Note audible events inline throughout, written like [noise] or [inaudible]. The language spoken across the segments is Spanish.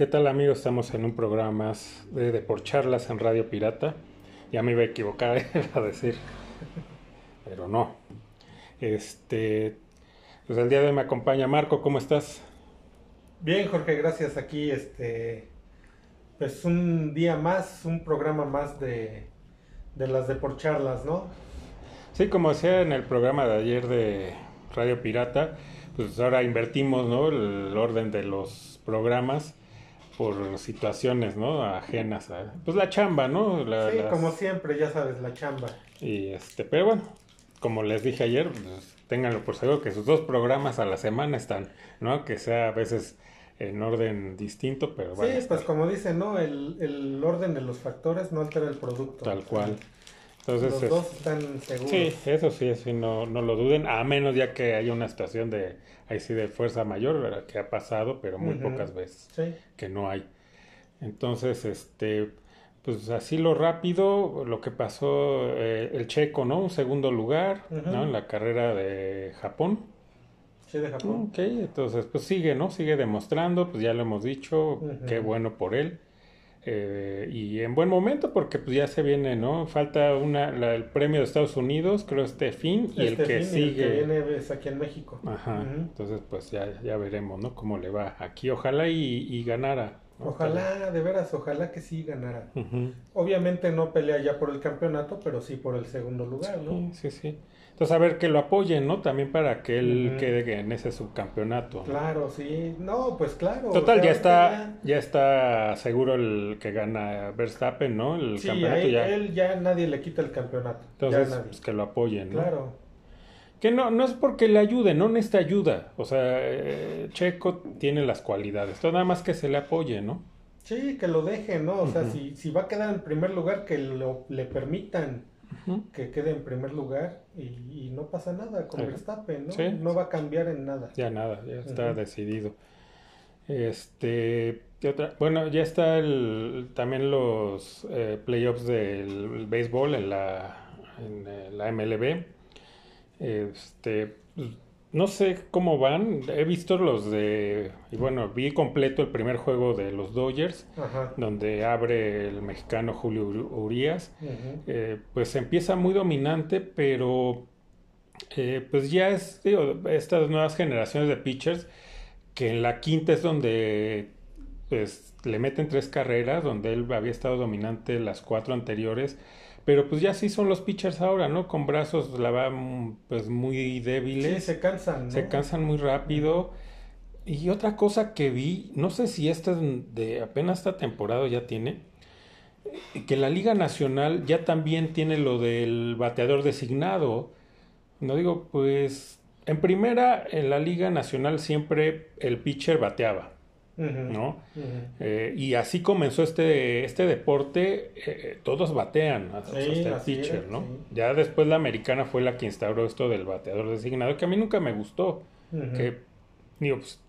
¿Qué tal amigos? Estamos en un programa más de, de por charlas en Radio Pirata. Ya me iba a equivocar, [laughs] a decir, pero no. Este, pues el día de hoy me acompaña Marco, ¿cómo estás? Bien, Jorge, gracias. Aquí, este, pues un día más, un programa más de, de las de por charlas, ¿no? Sí, como decía en el programa de ayer de Radio Pirata, pues ahora invertimos, ¿no? El orden de los programas por situaciones, ¿no? Ajenas a, pues la chamba, ¿no? La- sí, las- como siempre, ya sabes, la chamba. Y este, pero bueno, como les dije ayer, pues, ténganlo por seguro que sus dos programas a la semana están, ¿no? Que sea a veces en orden distinto, pero bueno, sí, pues como dicen, ¿no? El, el orden de los factores no altera el producto. tal cual. Entonces, Los es- dos están seguros. sí, eso sí, sí, no, no lo duden, a menos ya que haya una situación de, ahí sí, de fuerza mayor, ¿verdad? que ha pasado, pero muy pocas veces. Sí. que no hay. Entonces, este, pues así lo rápido, lo que pasó eh, el checo, ¿no? Un segundo lugar. ¿no? En la carrera de Japón. Sí, de Japón. Ok, entonces, pues sigue, ¿no? Sigue demostrando, pues ya lo hemos dicho, Ujú. qué bueno por él. Eh, y en buen momento porque pues ya se viene, ¿no? Falta una, la- el premio de Estados Unidos, creo este fin, y Este el que fin sigue. El que viene es aquí en México. Ajá, entonces pues ya, ya veremos, ¿no? Cómo le va aquí, ojalá y, y ganara. ¿no? Ojalá, de veras, ojalá que sí ganara. Obviamente no pelea ya por el campeonato, pero sí por el segundo lugar, ¿no? Sí, sí, sí. Entonces, a ver que lo apoyen, ¿no? También para que él quede en ese subcampeonato. ¿no? Claro, sí. No, pues claro. Total, o sea, ya está, ya está seguro el que gana Verstappen, ¿no? El Sí, campeonato a él, ya. él ya nadie le quita el campeonato. Entonces, ya nadie. pues, que lo apoyen, ¿no? Claro. Que no, no es porque le ayude, no necesita ayuda. O sea, eh, Checo tiene las cualidades. Todo nada más que se le apoye, ¿no? Sí, que lo dejen, ¿no? O sea, si, si va a quedar en primer lugar, que lo, le permitan Que quede en primer lugar y, y no pasa nada con. Verstappen, ¿no? Sí. No va a cambiar en nada. Ya nada, ya está decidido. Este, ¿qué otra? Bueno, ya está el, también los eh, playoffs del béisbol en la, en eh, la MLB. Este, pues, no sé cómo van. He visto los de, y bueno, vi completo el primer juego de los Dodgers, Ajá. donde abre el mexicano Julio Uri- Urias. Eh, pues empieza muy dominante, pero eh, pues ya es, digo, estas nuevas generaciones de pitchers, que en la quinta es donde pues le meten tres carreras, donde él había estado dominante las cuatro anteriores, pero pues ya sí son los pitchers ahora, ¿no? Con brazos la van pues muy Sí, débiles, se cansan, ¿no? se cansan muy rápido. Y otra cosa que vi, no sé si esta es de apenas esta temporada ya tiene, que la Liga Nacional ya también tiene lo del bateador designado. No digo, pues en primera, en la Liga Nacional siempre el pitcher bateaba, ¿no? Eh, y así comenzó este, este deporte, eh, eh, todos batean, hasta Sí, hasta el pitcher, ¿no? sí. Ya después la americana fue la que instauró esto del bateador designado, que a mí nunca me gustó, que digo, pues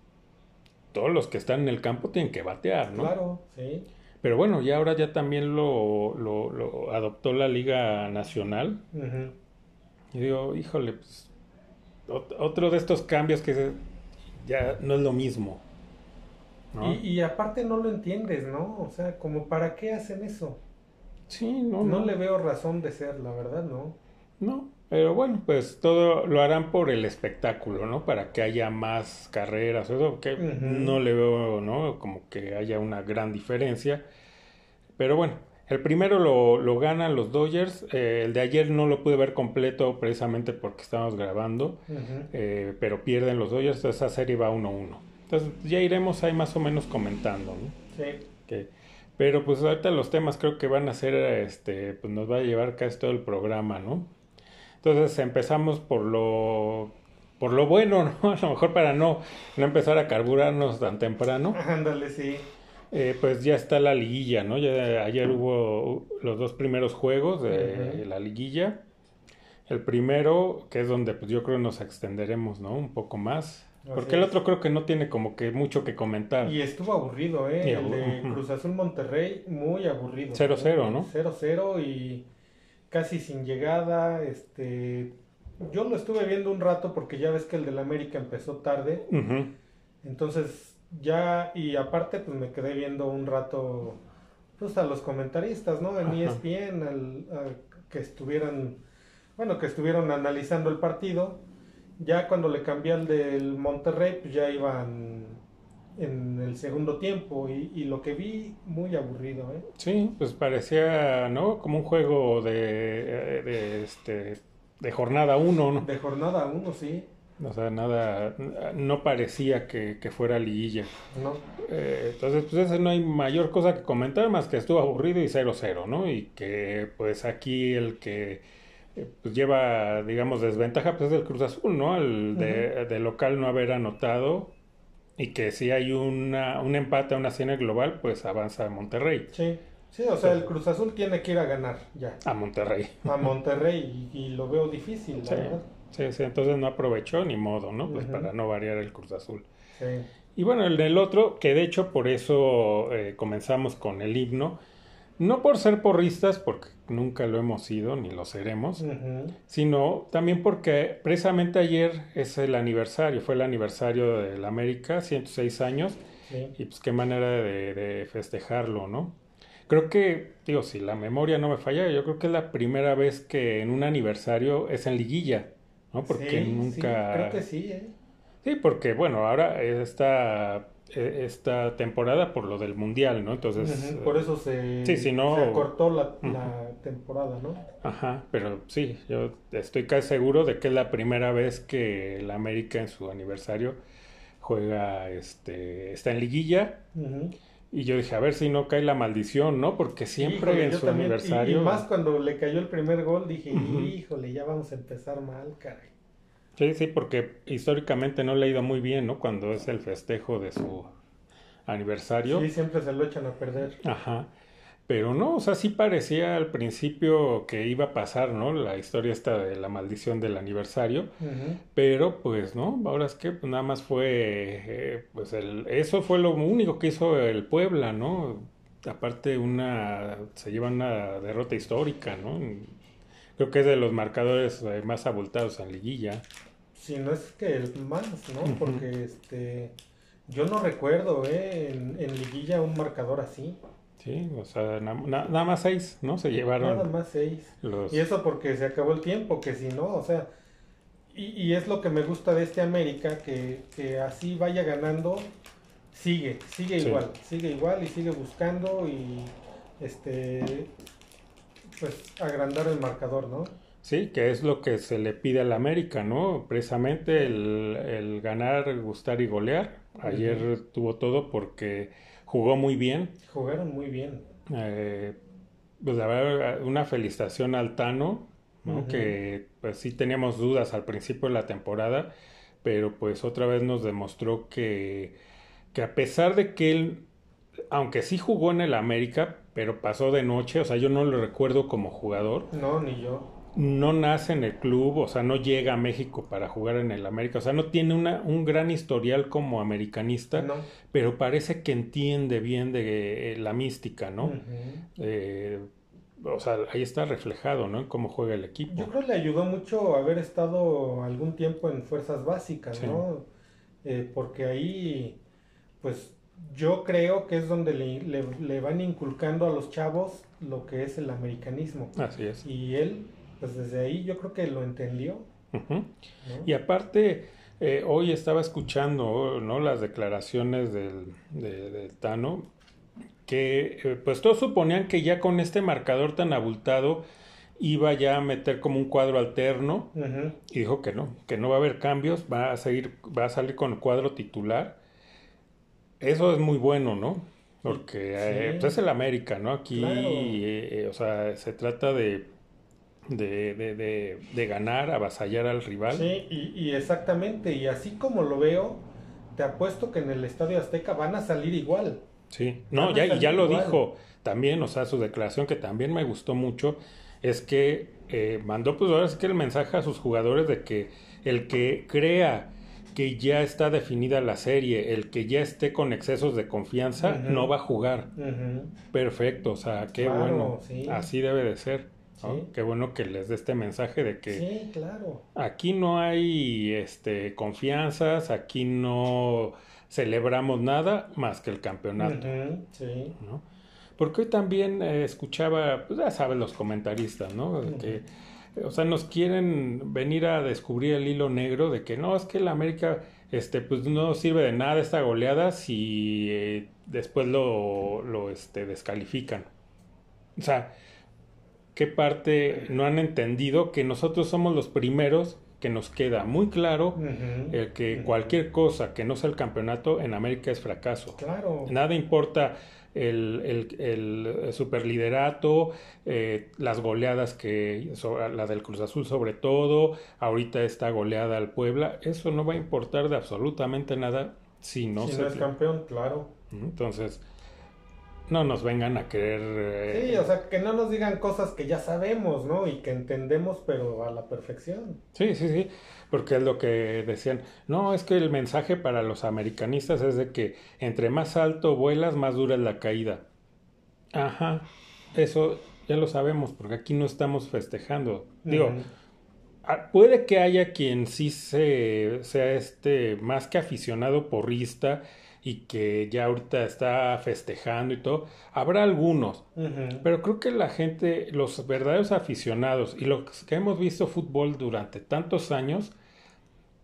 todos los que están en el campo tienen que batear, ¿no? Claro, sí. Pero bueno, ya ahora ya también lo, lo, lo adoptó la Liga Nacional. Y digo, híjole, pues ot- otro de estos cambios que ya no es lo mismo. ¿No? Y, y aparte no lo entiendes, ¿no? O sea, como para qué hacen eso. Sí, no, No no, le veo razón de ser, la verdad, ¿no? no. Pero bueno, pues todo lo harán por el espectáculo, ¿no? Para que haya más carreras, eso que Ujú. no le veo, ¿no? Como que haya una gran diferencia. Pero bueno, el primero lo, lo ganan los Dodgers. eh, el de ayer no lo pude ver completo precisamente porque estábamos grabando. Ujú. eh, pero pierden los Dodgers, esa serie va 1-1. Entonces ya iremos ahí más o menos comentando, ¿no? Sí. Que- pero pues ahorita los temas creo que van a ser, este, pues nos va a llevar casi todo el programa, ¿no? Entonces empezamos por lo, por lo bueno, [laughs] ¿no? A lo mejor para no, no empezar a carburarnos tan temprano. [laughs] Ándale, sí. Eh, pues ya está la liguilla, ¿no? Ya ayer hubo los dos primeros juegos de la liguilla. El primero, que es donde pues yo creo nos extenderemos, ¿no? Un poco más. Porque el otro creo que no tiene como que mucho que comentar. Y estuvo aburrido, ¿eh? Y El de. Cruz Azul Monterrey, muy aburrido. 0-0, ¿no? 0-0 y casi sin llegada. Este, yo lo estuve viendo un rato porque ya ves que el del América empezó tarde. Ujú. Entonces ya, y aparte, pues me quedé viendo un rato, pues a los comentaristas, ¿no? En Ajá. ESPN, al- a- que estuvieran, bueno, que estuvieron analizando el partido. Ya cuando le cambié al del Monterrey, pues ya iban en el segundo tiempo y, y lo que vi, muy aburrido, ¿eh? Sí, pues parecía, ¿no? Como un juego de, de, este, de jornada uno, ¿no? De jornada uno, sí, O sea, nada, no parecía que, que fuera liguilla. ¿no? Eh, entonces, pues ese no hay mayor cosa que comentar más que estuvo aburrido y 0-0, ¿no? Y que pues aquí el que pues, lleva, digamos, desventaja pues es el Cruz Azul, ¿no? El de, de local no haber anotado y que si hay una, un empate a una cena global, pues avanza a Monterrey. Sí, sí, o sea, el Cruz Azul tiene que ir a ganar ya. A Monterrey. A Monterrey y, y lo veo difícil, la Sí, verdad. sí, sí, entonces no aprovechó ni modo, ¿no? Pues para no variar el Cruz Azul. Sí. Y bueno, el del otro, que de hecho por eso eh, comenzamos con el himno, no por ser porristas, porque nunca lo hemos sido ni lo seremos, sino también porque precisamente ayer es el aniversario, fue el aniversario del América, 106 años, Sí. y pues qué manera de, de festejarlo, ¿no? Creo que, digo, si la memoria no me falla, yo creo que es la primera vez que en un aniversario es en liguilla, ¿no? Porque Sí, sí, nunca... creo que sí, ¿eh? Sí, porque bueno, ahora esta, eh, esta temporada por lo del mundial, ¿no? Entonces, Ujú, Por eso se, sí, si no- se acortó la, la temporada, ¿no? ajá, pero sí, yo estoy casi seguro de que es la primera vez que la América en su aniversario juega, este, está en liguilla. Y yo dije, a ver si no cae la maldición, ¿no? Porque siempre Híjole, en su también- y- aniversario. Y, más cuando le cayó el primer gol, dije, híjole, ya vamos a empezar mal, caray. Sí, sí, porque históricamente no le ha ido muy bien, ¿no? Cuando es el festejo de su aniversario. Sí, siempre se lo echan a perder. Ajá. Pero no, o sea, sí parecía al principio que iba a pasar, ¿no? La historia esta de la maldición del aniversario. Ujú. Pero pues no, ahora es que pues, nada más fue, eh, pues el, eso fue lo único que hizo el Puebla, ¿no? Aparte una, se lleva una derrota histórica, ¿no? Creo que es de los marcadores eh, más abultados en liguilla. Si no es que el más, ¿no? Porque este yo no recuerdo, ¿eh? En, en liguilla un marcador así. Sí, o sea, na- na- nada más seis, ¿no? Se llevaron Nada más seis. los... Y eso porque se acabó el tiempo, que si no, o sea, y, y es lo que me gusta de este América, que, que así vaya ganando, sigue, sigue Sí. igual, sigue igual y sigue buscando y este pues agrandar el marcador, ¿no? Sí, que es lo que se le pide al América, ¿no? Precisamente el, el ganar, gustar y golear. Ayer tuvo todo porque jugó muy bien. Jugaron muy bien. Eh, pues la verdad, una felicitación al Tano, ¿no? Que pues sí teníamos dudas al principio de la temporada, pero pues otra vez nos demostró que, que a pesar de que él, aunque sí jugó en el América, pero pasó de noche, o sea, yo no lo recuerdo como jugador No, ni yo. no nace en el club, o sea, no llega a México para jugar en el América, o sea, no tiene una, un gran historial como americanista, No. pero parece que entiende bien de eh, la mística, ¿no? Eh, o sea, ahí está reflejado, ¿no? En cómo juega el equipo. Yo creo que le ayudó mucho haber estado algún tiempo en fuerzas básicas, Sí. ¿no? Eh, porque ahí, pues yo creo que es donde le, le- le van inculcando a los chavos lo que es el americanismo. Así es. Y él, pues desde ahí yo creo que lo entendió. Y aparte, eh, hoy estaba escuchando, ¿no? Las declaraciones del, de- del Tano, que eh, pues todos suponían que ya con este marcador tan abultado iba ya a meter como un cuadro alterno y dijo que no, que no va a haber cambios, va a seguir, va a salir con el cuadro titular. Eso es muy bueno, ¿no? Porque eh, pues es el América, ¿no? Aquí, Claro. eh, eh, o sea, se trata de, de, de, de, de ganar, avasallar al rival. Sí, y, y exactamente, y así como lo veo, te apuesto que en el Estadio Azteca van a salir igual. Sí, no, ya, y ya lo igual. dijo también, o sea, su declaración que también me gustó mucho, es que mandó pues ahora sí que el mensaje a sus jugadores de que el que crea que ya está definida la serie, el que ya esté con excesos de confianza, no va a jugar. Perfecto, o sea, qué Claro, bueno, sí. así debe de ser. ¿no? Sí. Qué bueno que les dé este mensaje de que Sí, claro. Aquí no hay este, confianzas, aquí no celebramos nada más que el campeonato. Ujú, sí. ¿no? Porque hoy también eh, escuchaba, pues ya sabes, los comentaristas, ¿no? Que, o sea, nos quieren venir a descubrir el hilo negro de que no, es que la América, este, pues no sirve de nada esta goleada si eh, después lo, lo este, descalifican. O sea, ¿qué parte no han entendido que nosotros somos los primeros que nos queda muy claro el que cualquier cosa que no sea el campeonato en América es fracaso? Claro. Nada importa el, el, el superliderato, eh, las goleadas que, so- la del Cruz Azul sobre todo, ahorita esta goleada al Puebla, eso no va a importar de absolutamente nada si no si se... no es campeón, claro. Entonces, no nos vengan a querer... eh, Sí, o sea, que no nos digan cosas que ya sabemos, ¿no? Y que entendemos, pero a la perfección. Sí, sí, sí, porque es lo que decían. No, es que el mensaje para los americanistas es de que entre más alto vuelas, más dura es la caída. Ajá, eso ya lo sabemos, porque aquí no estamos festejando. Digo, ah, puede que haya quien sí se, sea este más que aficionado porrista y que ya ahorita está festejando y todo. Habrá algunos, pero creo que la gente, los verdaderos aficionados y los que hemos visto fútbol durante tantos años,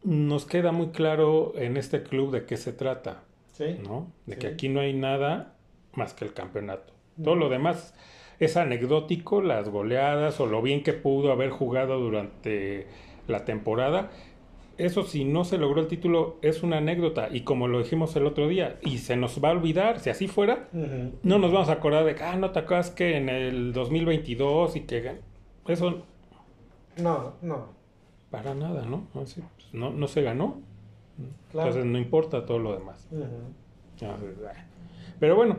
nos queda muy claro en este club de qué se trata, Sí. ¿no? De Sí. que aquí no hay nada más que el campeonato. Todo lo demás es anecdótico, las goleadas o lo bien que pudo haber jugado durante la temporada. Eso si no se logró el título es una anécdota y como lo dijimos el otro día y se nos va a olvidar, si así fuera, no nos vamos a acordar de que, ah, no te acuerdas que en el 2022 y que gan-". eso No, no. para nada, ¿no? Pues, no, no se ganó. Claro. Entonces no importa todo lo demás. Pero bueno,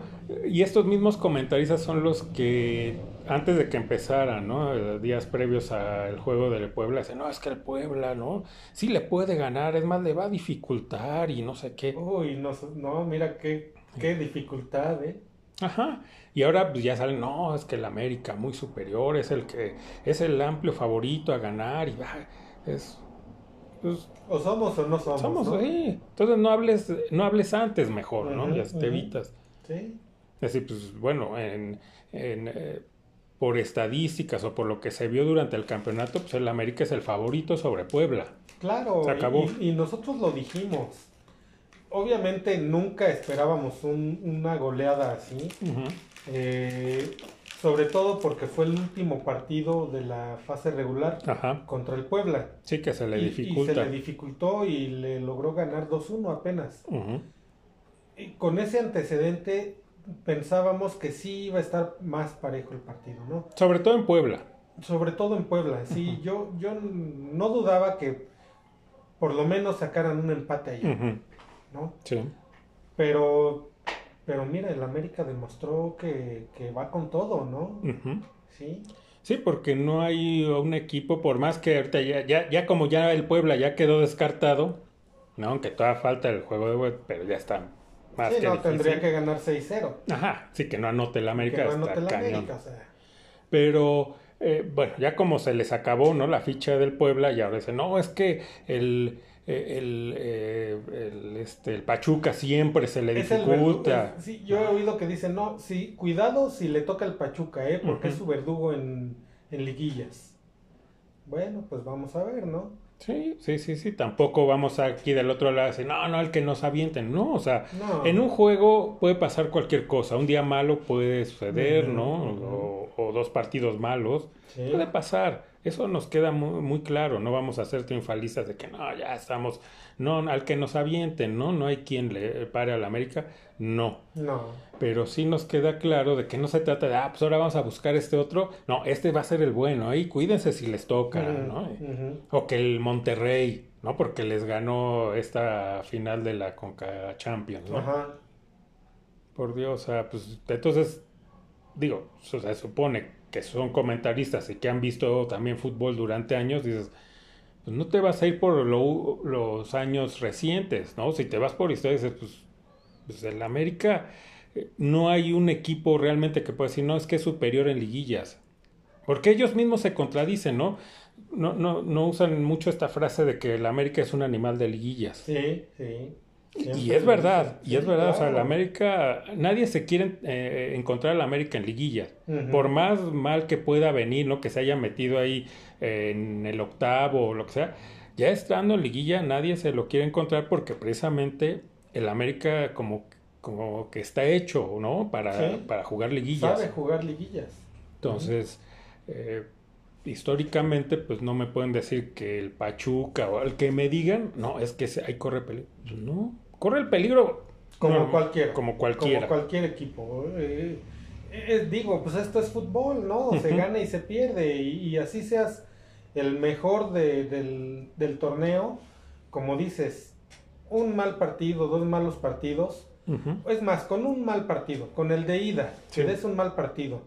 y estos mismos comentaristas son los que antes de que empezara, ¿no? Días previos al juego del Puebla, dicen, no, es que el Puebla, ¿no? Sí le puede ganar, es más, le va a dificultar y no sé qué. Uy, no, no, mira qué, qué dificultad, ¿eh? Ajá. Y ahora pues ya salen, no, es que el América muy superior, es el que es el amplio favorito a ganar y va, es pues, O somos o no somos. somos ¿no? ahí. Entonces no hables no hables antes mejor, ¿no? Ujú, Ya te evitas. Sí. Es decir, pues bueno, en, en, eh, por estadísticas o por lo que se vio durante el campeonato, pues el América es el favorito sobre Puebla. Claro, Se acabó. Y, y nosotros lo dijimos. Obviamente nunca esperábamos un- una goleada así. Eh, sobre todo porque fue el último partido de la fase regular Ajá. contra el Puebla. Sí que se le Y- Y, dificulta. se le dificultó y le logró ganar 2-1 apenas. Y con ese antecedente pensábamos que sí iba a estar más parejo el partido, ¿no? Sobre todo en Puebla. Sobre todo en Puebla. Sí, yo, yo no dudaba que por lo menos sacaran un empate ahí. ¿no? Sí. Pero, pero mira, el América demostró que, que va con todo, ¿no? Sí. Sí, porque no hay un equipo, por más que ahorita ya, ya, ya como ya el Puebla ya quedó descartado, ¿no? Aunque todavía falta el juego de web, pero ya está más Sí, que no, difícil. tendría que ganar 6-0. Ajá, sí, que no anote el Que América no está anote la cañón. América, o sea. Pero, eh, bueno, ya como se les acabó, ¿no? La ficha del Puebla, y ahora dicen, no, es que el, eh, el, eh, el, este, el Pachuca siempre se le Es dificulta. sí, yo he oído que dicen, no, sí, cuidado si le toca el Pachuca, ¿eh? Porque es su verdugo en, en liguillas. Bueno, pues vamos a ver, ¿no? Sí, sí, sí, sí. Tampoco vamos aquí del otro lado a decir, no, no, el que nos avienten. No, o sea, No. en un juego puede pasar cualquier cosa. Un día malo puede suceder, ¿no? O, o dos partidos malos. Sí. Puede pasar. Eso nos queda muy, muy claro. No vamos a ser triunfalistas de que no, ya estamos. No, al que nos avienten, ¿no? No hay quien le pare a la América. No. No. Pero sí nos queda claro de que no se trata de, ah, pues ahora vamos a buscar este otro. No, este va a ser el bueno. Ahí cuídense si les toca, ¿no? O que el Monterrey, ¿no? Porque les ganó esta final de la Conca Champions, ¿no? Ajá. Por Dios, o sea, pues entonces, digo, o sea, se supone que son comentaristas y que han visto también fútbol durante años, dices, pues no te vas a ir por lo- los años recientes, ¿no? Si te vas por historia, dices, pues, pues el América eh, no hay un equipo realmente que pueda decir, no, es que es superior en liguillas. Porque ellos mismos se contradicen, ¿no? No, no, no usan mucho esta frase de que el América es un animal de liguillas. Sí, sí. y es verdad, y es verdad, o sea, la América, nadie se quiere eh, encontrar a la América en liguilla, por más mal que pueda venir, ¿no? Que se haya metido ahí en el octavo o lo que sea, ya estando en liguilla nadie se lo quiere encontrar porque precisamente el América como, como que está hecho, ¿no? Para, para jugar liguillas. Sabe jugar liguillas. Entonces, eh, históricamente, pues no me pueden decir que el Pachuca o el que me digan, no, es que ahí corre peligro. No, corre el peligro. Como cualquiera. Como cualquiera. Como cualquier equipo. Eh, eh, digo, pues esto es fútbol, ¿no? Se gana y se pierde. Y, así seas el mejor del, torneo, como dices, un mal partido, dos malos partidos. Es más, con un mal partido, con el de ida, si des un mal partido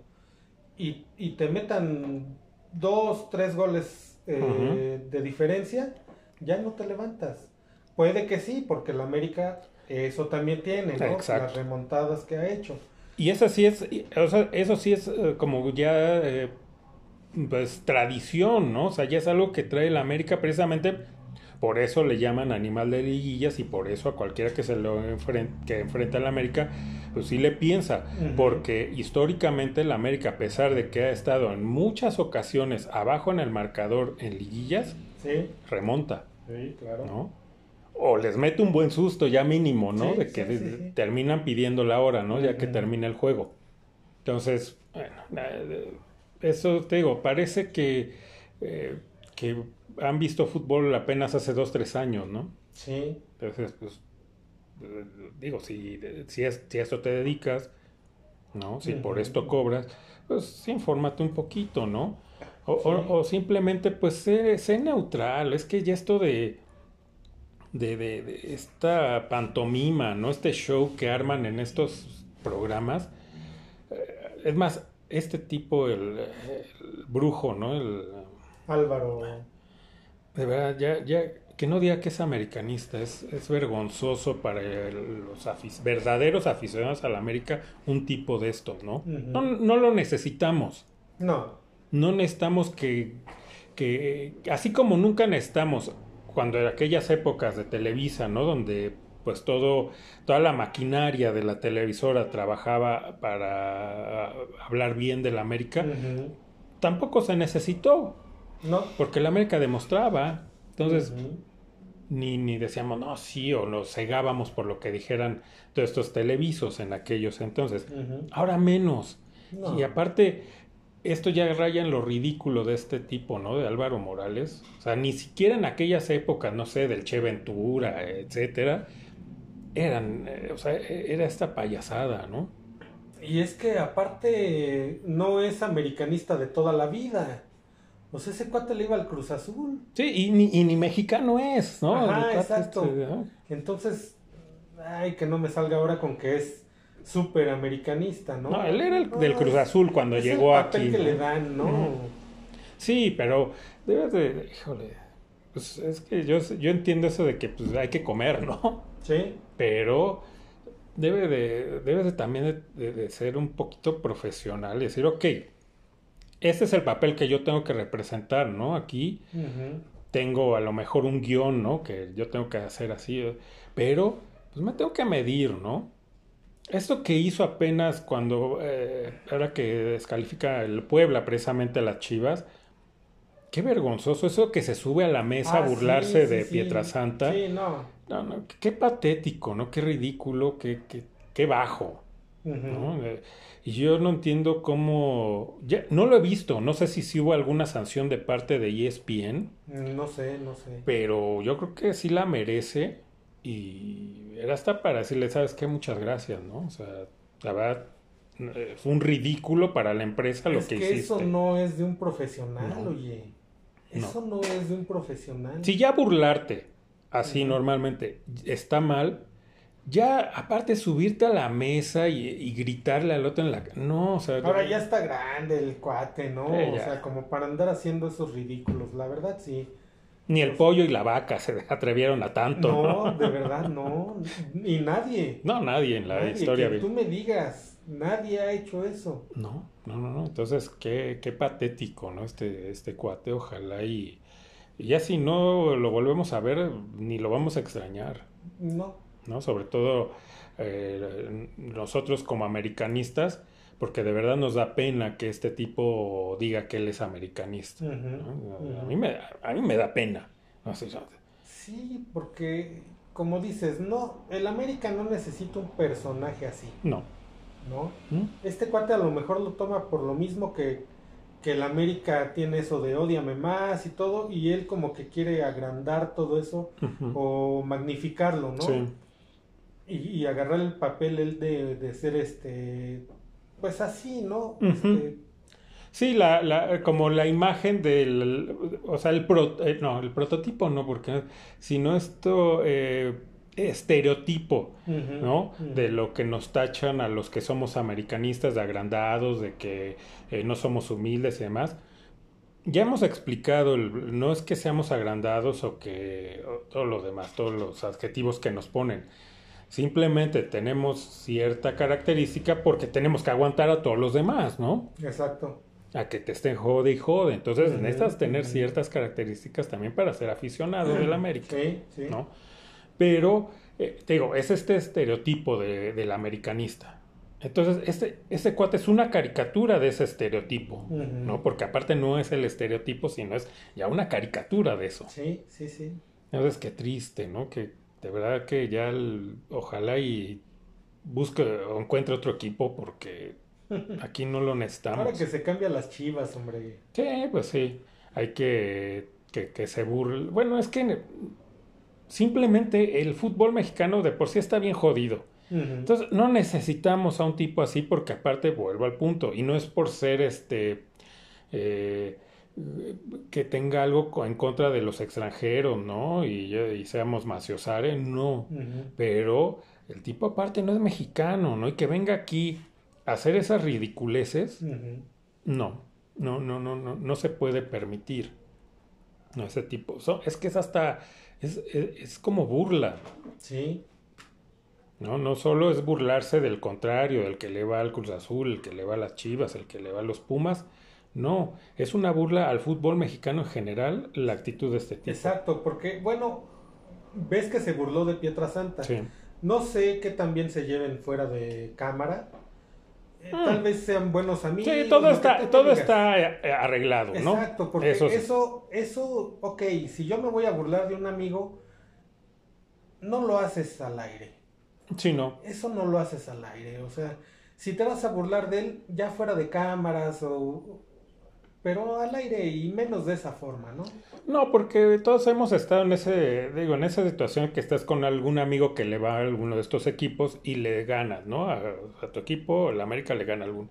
y, y te metan dos, tres goles eh, de diferencia, ya no te levantas. Puede que sí, porque el América eso también tiene, ¿no? Las remontadas que ha hecho. Y eso sí es, o sea, eso sí es eh, como ya, eh, pues, tradición, ¿no? O sea, ya es algo que trae la América precisamente por eso le llaman animal de liguillas y por eso a cualquiera que se lo enfrente, que enfrenta a la América, pues sí le piensa, porque históricamente la América, a pesar de que ha estado en muchas ocasiones abajo en el marcador en liguillas, remonta. Sí, claro. ¿no? O les mete un buen susto ya mínimo, ¿no? de que terminan pidiendo la hora, ¿no? Ya que termina el juego. Entonces, bueno, eh, eso te digo, parece que, eh, que han visto fútbol apenas hace dos, tres años, ¿no? Sí. Entonces, pues, digo, si, si, es, si a esto te dedicas, ¿no? Si por esto cobras, pues infórmate un poquito, ¿no? O, o, simplemente, pues, sé, neutral. Es que ya esto de, de, de, esta pantomima, ¿no? Este show que arman en estos programas. Eh, es más, este tipo, el, el brujo, ¿no? El, Álvaro. De verdad, ya, ya, que no diga que es americanista, es, es vergonzoso para los verdaderos aficionados a la América un tipo de esto, ¿no? ¿no? No lo necesitamos. No. No necesitamos que, que, así como nunca necesitamos, cuando en aquellas épocas de Televisa, ¿no? Donde pues todo, toda la maquinaria de la televisora trabajaba para hablar bien de la América, tampoco se necesitó. No. Porque la América demostraba. Entonces, ni, ni decíamos, no, sí, o nos cegábamos por lo que dijeran todos estos televisos en aquellos entonces. Ahora menos. Y aparte, esto ya raya en lo ridículo de este tipo, ¿no? De Álvaro Morales. O sea, ni siquiera en aquellas épocas, no sé, del Che Ventura, etcétera, eran, eh, o sea, e, era esta payasada, ¿no? Y es que aparte no es americanista de toda la vida. Pues ese cuate le iba al Cruz Azul. Sí, y ni, y ni mexicano es, ¿no? Ajá, exacto. Entonces, ay, que no me salga ahora con que es súper americanista, ¿no? No, él era el del Cruz Azul cuando es llegó el papel que le dan, ¿no? Sí, pero debes de, híjole, pues es que yo, yo entiendo eso de que pues, hay que comer, ¿no? Sí. Pero debe de, debe de también de, de ser un poquito profesional y decir, ok, este es el papel que yo tengo que representar, ¿no? Aquí tengo a lo mejor un guion, ¿no? Que yo tengo que hacer así, pero pues me tengo que medir, ¿no? Esto que hizo apenas cuando, eh, ahora que descalifica el Puebla precisamente a las Chivas, qué vergonzoso eso que se sube a la mesa a ah, burlarse de Pietrasanta. Sí, no. No, no. Qué patético, ¿no? Qué ridículo, qué, qué, qué bajo. ¿no? Y yo no entiendo cómo... Ya, no lo he visto, no sé si, si hubo alguna sanción de parte de ESPN. No sé, no sé. Pero yo creo que sí la merece y era hasta para decirle, ¿sabes qué? Muchas gracias, ¿no? O sea, la verdad, eh, fue un ridículo para la empresa lo que, hiciste. eso no es de un profesional, oye. Eso no. es de un profesional. Si ya burlarte así normalmente está mal, ya aparte subirte a la mesa y, gritarle al otro en la no o sea ahora ya está grande el cuate no o sea como para andar haciendo esos ridículos la verdad sí. Ni el pollo y la vaca se [laughs] atrevieron a tanto no, de [laughs] verdad no. Y nadie. No nadie en la historia que tú me digas nadie ha hecho eso. No no no no. Entonces qué qué patético no este este cuate ojalá y, y ya si no lo volvemos a ver ni lo vamos a extrañar. No ¿no? Sobre todo eh, nosotros como americanistas, porque de verdad nos da pena que este tipo diga que él es americanista. a, mí me, a mí me da pena. sí, porque como dices, no, el América no necesita un personaje así. No. ¿No? ¿Mm? Este cuate a lo mejor lo toma por lo mismo que, que el América tiene eso de odiame más y todo, y él como que quiere agrandar todo eso o magnificarlo, ¿no? Sí. Y, agarrar el papel él de, de ser este, pues así, ¿no? este, Sí, la, la, como la imagen del, o sea, el, pro, eh, no, el prototipo no, porque, sino esto, eh, estereotipo, ¿no? De lo que nos tachan a los que somos americanistas, de agrandados, de que eh, no somos humildes y demás. Ya hemos explicado, el, no es que seamos agrandados o que todo lo demás, todos los adjetivos que nos ponen. Simplemente tenemos cierta característica porque tenemos que aguantar a todos los demás, ¿no? Exacto a que te estén jode y jode. Entonces necesitas tener ciertas características también para ser aficionado del América. Sí, sí. ¿no? Pero, eh, te digo, es este estereotipo de, del americanista. Entonces, este, este cuate es una caricatura de ese estereotipo, ¿no? Porque aparte no es el estereotipo, sino es ya una caricatura de eso. Sí, sí, sí. Entonces, qué triste, ¿no? Que de verdad que ya ojalá y busque o encuentre otro equipo porque [laughs] Aquí no lo necesitamos. Ahora que se cambian las chivas, hombre. Sí, pues sí. Hay que que, se burle. Bueno, es que simplemente el fútbol mexicano de por sí está bien jodido. Entonces, no necesitamos a un tipo así porque aparte vuelvo al punto. Y no es por ser este... Eh, que tenga algo en contra de los extranjeros, ¿no? Y, y seamos maciosare, no. Pero el tipo aparte no es mexicano, ¿no? Y que venga aquí hacer esas ridiculeces, no, no, no, no, no, no se puede permitir. No, ese tipo. es que es hasta. Es, es, como burla. Sí. No, no solo es burlarse del contrario, del que le va al Cruz Azul, el que le va a las Chivas, el que le va a los Pumas. No, es una burla al fútbol mexicano en general la actitud de este tipo. Exacto, porque, bueno, ves que se burló de Pietra Santa. Sí. No sé qué también se lleven fuera de cámara, eh, ah. tal vez sean buenos amigos. Sí, todo está, todo está eh, arreglado, ¿no? Exacto, porque eso, eso, eso, ok, si yo me voy a burlar de un amigo, no lo haces al aire. Sí, no. Eso no lo haces al aire, o sea, si te vas a burlar de él, ya fuera de cámaras o pero al aire y menos de esa forma, ¿no? No, porque todos hemos estado en ese, digo, en esa situación que estás con algún amigo que le va a alguno de estos equipos y le ganas, ¿no? A, tu equipo, el América le gana algún.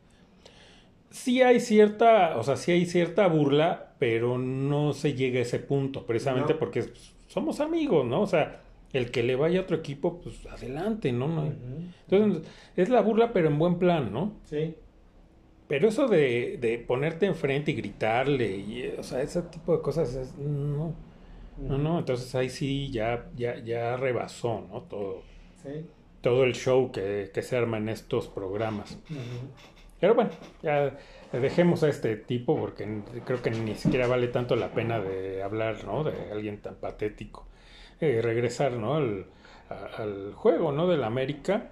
Sí hay cierta, o sea, sí hay cierta burla, pero no se llega a ese punto, precisamente porque somos amigos, ¿no? O sea, el que le vaya a otro equipo, pues adelante, ¿no? no Entonces, es la burla, pero en buen plan, ¿no? Sí. Pero eso de, de ponerte enfrente y gritarle, y, o sea, ese tipo de cosas, es, no, no, no, entonces ahí sí ya, ya, ya rebasó, ¿no? Todo, todo el show que, que, se arma en estos programas. Pero bueno, ya dejemos a este tipo porque creo que ni siquiera vale tanto la pena de hablar, ¿no? De alguien tan patético. Eh, regresar, ¿no? Al, al juego, ¿no? Del América,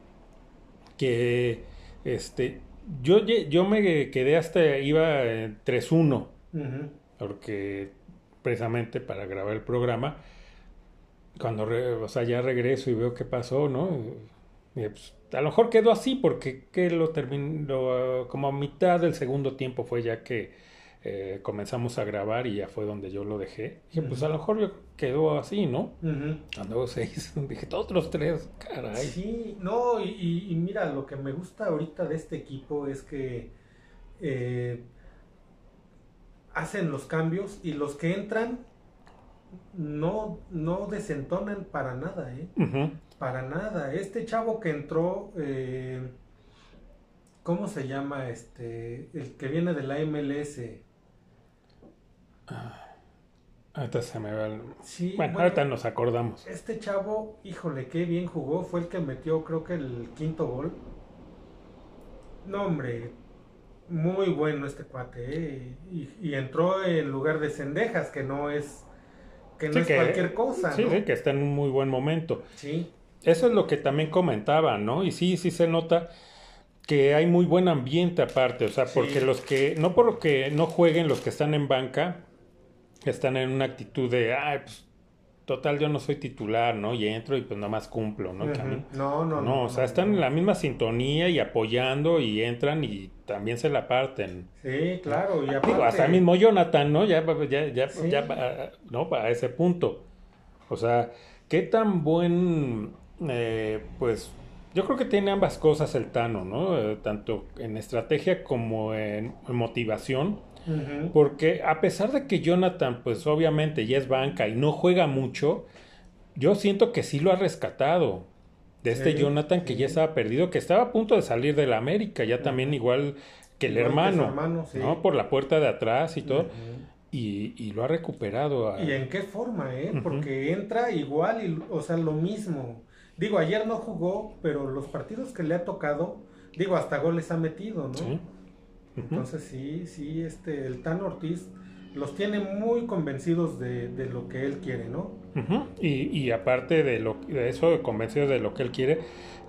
que, este, yo, yo me quedé hasta, iba 3-1, porque precisamente para grabar el programa, cuando o sea, ya regreso y veo qué pasó, ¿no? Pues, a lo mejor quedó así porque que lo terminó, como a mitad del segundo tiempo fue ya que eh, comenzamos a grabar y ya fue donde yo lo dejé. Dije, pues a lo mejor quedó así, ¿no? Cuando seis, [laughs] dije, todos los tres, caray. Sí, no, y, mira, lo que me gusta ahorita de este equipo es que eh, hacen los cambios y los que entran no, no desentonan para nada, ¿eh? Para nada. Este chavo que entró, eh, ¿cómo se llama? Este, el que viene de la MLS. Ahorita se me va bueno, ahorita nos acordamos. Este chavo, híjole, qué bien jugó. Fue el que metió, creo que el quinto gol. No, hombre, muy bueno este cuate. ¿eh? Y, entró en lugar de Cendejas, que no es, que no es cualquier cosa. Sí, sí, que está en un muy buen momento. Sí. eso es lo que también comentaba, ¿no? Y sí, sí se nota que hay muy buen ambiente aparte, o sea, porque los que, no porque no jueguen los que están en banca, están en una actitud de, ay, pues total yo no soy titular, ¿no? Y entro y pues nada más cumplo, ¿no? no, no, no, o sea, están en la misma sintonía y apoyando y entran y también se la parten. Sí, claro, y aparte... hasta el mismo Jonathan, ¿no? Ya, ya, ya, ya, ¿no? A ese punto. O sea, qué tan buen, eh, pues, yo creo que tiene ambas cosas el Tano, ¿no? Eh, tanto en estrategia como en motivación porque a pesar de que Jonathan, pues obviamente ya es banca y no juega mucho, yo siento que sí lo ha rescatado. De este Jonathan que ya estaba perdido, que estaba a punto de salir de la América, ya también igual que el hermano, ¿no? Por la puerta de atrás y todo. y, lo ha recuperado. ¿Y en qué forma, eh? Porque entra igual, y, o sea, lo mismo. Digo, ayer no jugó, pero los partidos que le ha tocado, digo, hasta goles ha metido, ¿no? Sí. Entonces sí, sí, este, el Tan Ortiz los tiene muy convencidos de, lo que él quiere, ¿no? y, aparte de, lo, de eso, convencidos de lo que él quiere,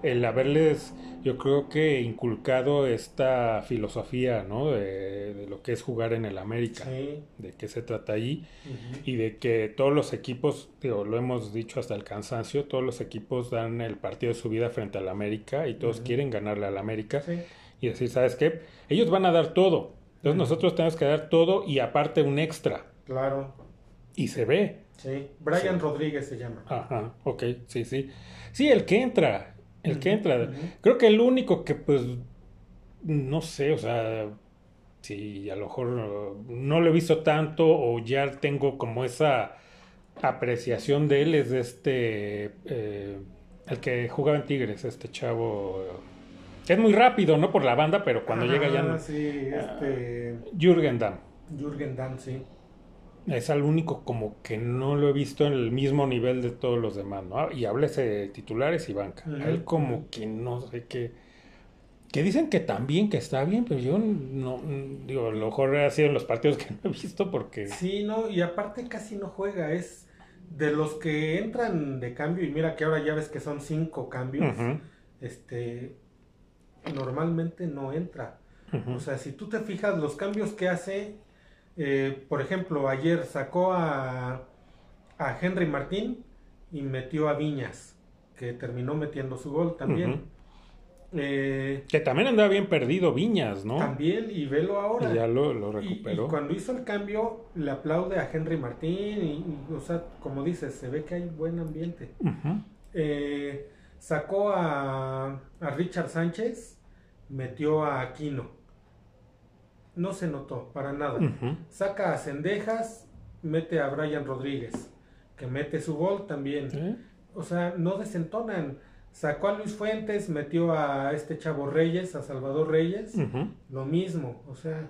el haberles, yo creo que inculcado esta filosofía, ¿no? De, lo que es jugar en el América, de qué se trata ahí, y de que todos los equipos, digo, lo hemos dicho hasta el cansancio, todos los equipos dan el partido de su vida frente al América y todos quieren ganarle al América. Sí y decir, ¿sabes qué? Ellos van a dar todo. Entonces nosotros tenemos que dar todo y aparte un extra. Claro. Y se ve. Sí, Brian Rodríguez se llama. Ajá, ok, sí, sí. Sí, el que entra, el que entra. Creo que el único que pues, no sé, o sea, sí, a lo mejor no lo he visto tanto o ya tengo como esa apreciación de él es de este, eh, el que jugaba en Tigres, este chavo es muy rápido, ¿no? Por la banda, pero cuando llega ya no. Sí, este. Jürgen Damm. Jürgen Damm, sí. Es el único como que no lo he visto en el mismo nivel de todos los demás, ¿no? Y háblese de titulares y banca. Él como que no sé qué. Que dicen que también, que está bien, pero yo no, digo, a lo mejor ha sido en los partidos que no he visto porque... Sí, no, y aparte casi no juega, es de los que entran de cambio, y mira que ahora ya ves que son cinco cambios, este, normalmente no entra. O sea, si tú te fijas los cambios que hace, eh, por ejemplo, ayer sacó a, a Henry Martín y metió a Viñas, que terminó metiendo su gol también. Eh, que también andaba bien perdido Viñas, ¿no? También, y velo ahora. ya lo, recuperó. Y, cuando hizo el cambio, le aplaude a Henry Martín, y, o sea, como dices, se ve que hay buen ambiente. eh, Sacó a, Richard Sánchez, metió a Aquino. No se notó para nada. Saca a Cendejas, mete a Brian Rodríguez, que mete su gol también. O sea, no desentonan. Sacó a Luis Fuentes, metió a este chavo Reyes, a Salvador Reyes, lo mismo, o sea.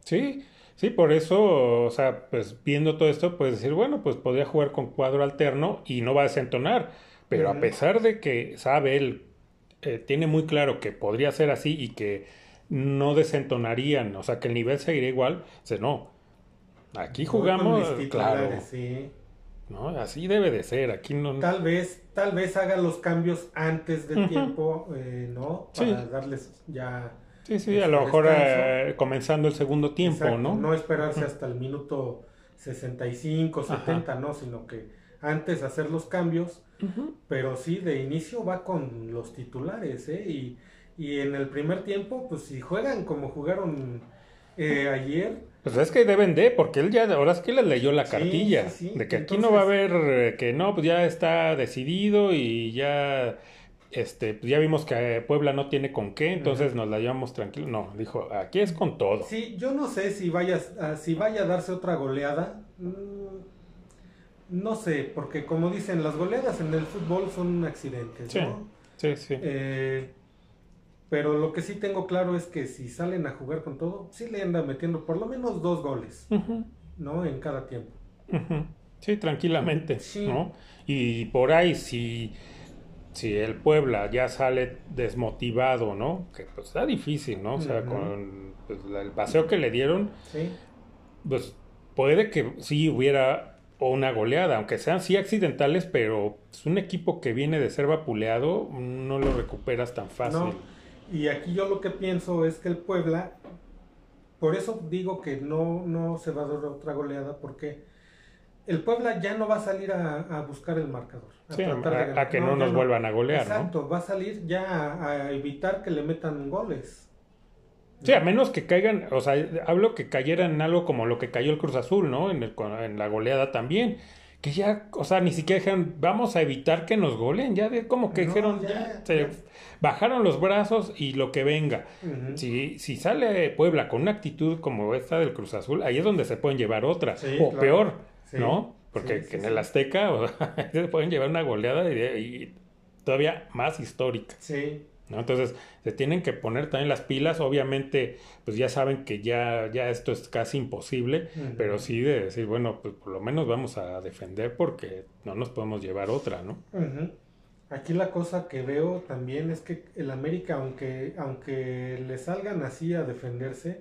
Sí, sí, por eso, o sea, pues viendo todo esto, puedes decir, bueno, pues podría jugar con cuadro alterno y no va a desentonar. Pero a pesar de que sabe él, eh, tiene muy claro que podría ser así y que no desentonarían, o sea, que el nivel seguiría igual, dice, no, aquí jugamos, claro. ¿no? Así debe de ser, aquí no... Tal vez, tal vez haga los cambios antes del tiempo, eh, ¿no? Para darles ya... Sí, sí, a lo mejor eh, comenzando el segundo tiempo, ¿no? No esperarse hasta el minuto 65, 70, ¿no? Sino que antes hacer los cambios pero sí, de inicio va con los titulares, ¿eh? Y, y en el primer tiempo, pues si juegan como jugaron eh, ayer. Pues es que deben de, porque él ya, ahora es que le leyó la cartilla, de que aquí no va a haber, eh, que no, pues ya está decidido y ya, este, pues ya vimos que Puebla no tiene con qué, entonces nos la llevamos tranquilo. No, dijo, aquí es con todo. Sí, yo no sé si vaya, si vaya a darse otra goleada. Mm, no sé, porque como dicen, las goleadas en el fútbol son accidentes, ¿no? Sí, sí. Eh, pero lo que sí tengo claro es que si salen a jugar con todo, sí le andan metiendo por lo menos dos goles, ¿no? En cada tiempo. Sí, tranquilamente, ¿no? Y por ahí, si, si el Puebla ya sale desmotivado, ¿no? Que pues está difícil, ¿no? O sea, con pues, el paseo que le dieron, pues puede que sí hubiera o una goleada, aunque sean sí accidentales, pero es un equipo que viene de ser vapuleado, no lo recuperas tan fácil. No, y aquí yo lo que pienso es que el Puebla, por eso digo que no, no se va a dar otra goleada, porque el Puebla ya no va a salir a, a buscar el marcador. A, Sí, que No, nos vuelvan a golear, ¿no? Exacto, va a salir ya a evitar que le metan goles. Sí, a menos que caigan, o sea, hablo que cayeran en algo como lo que cayó el Cruz Azul, ¿no? En, el- en la goleada también. Que ya, o sea, ni siquiera dijeron, vamos a evitar que nos goleen. Ya de como que No, dijeron, ya, ya, se ya. bajaron los brazos y lo que venga. Si, si sale Puebla con una actitud como esta del Cruz Azul, ahí es donde se pueden llevar otra. Sí, o claro. peor, Sí, ¿no? Porque sí, en el Azteca o sea, [laughs] se pueden llevar una goleada y, y todavía más histórica. Sí, ¿no? Entonces, se tienen que poner también las pilas. Obviamente, pues ya saben que ya, ya esto es casi imposible, pero sí de decir, bueno, pues por lo menos vamos a defender porque no nos podemos llevar otra, ¿no? Aquí la cosa que veo también es que el América, aunque, aunque le salgan así a defenderse,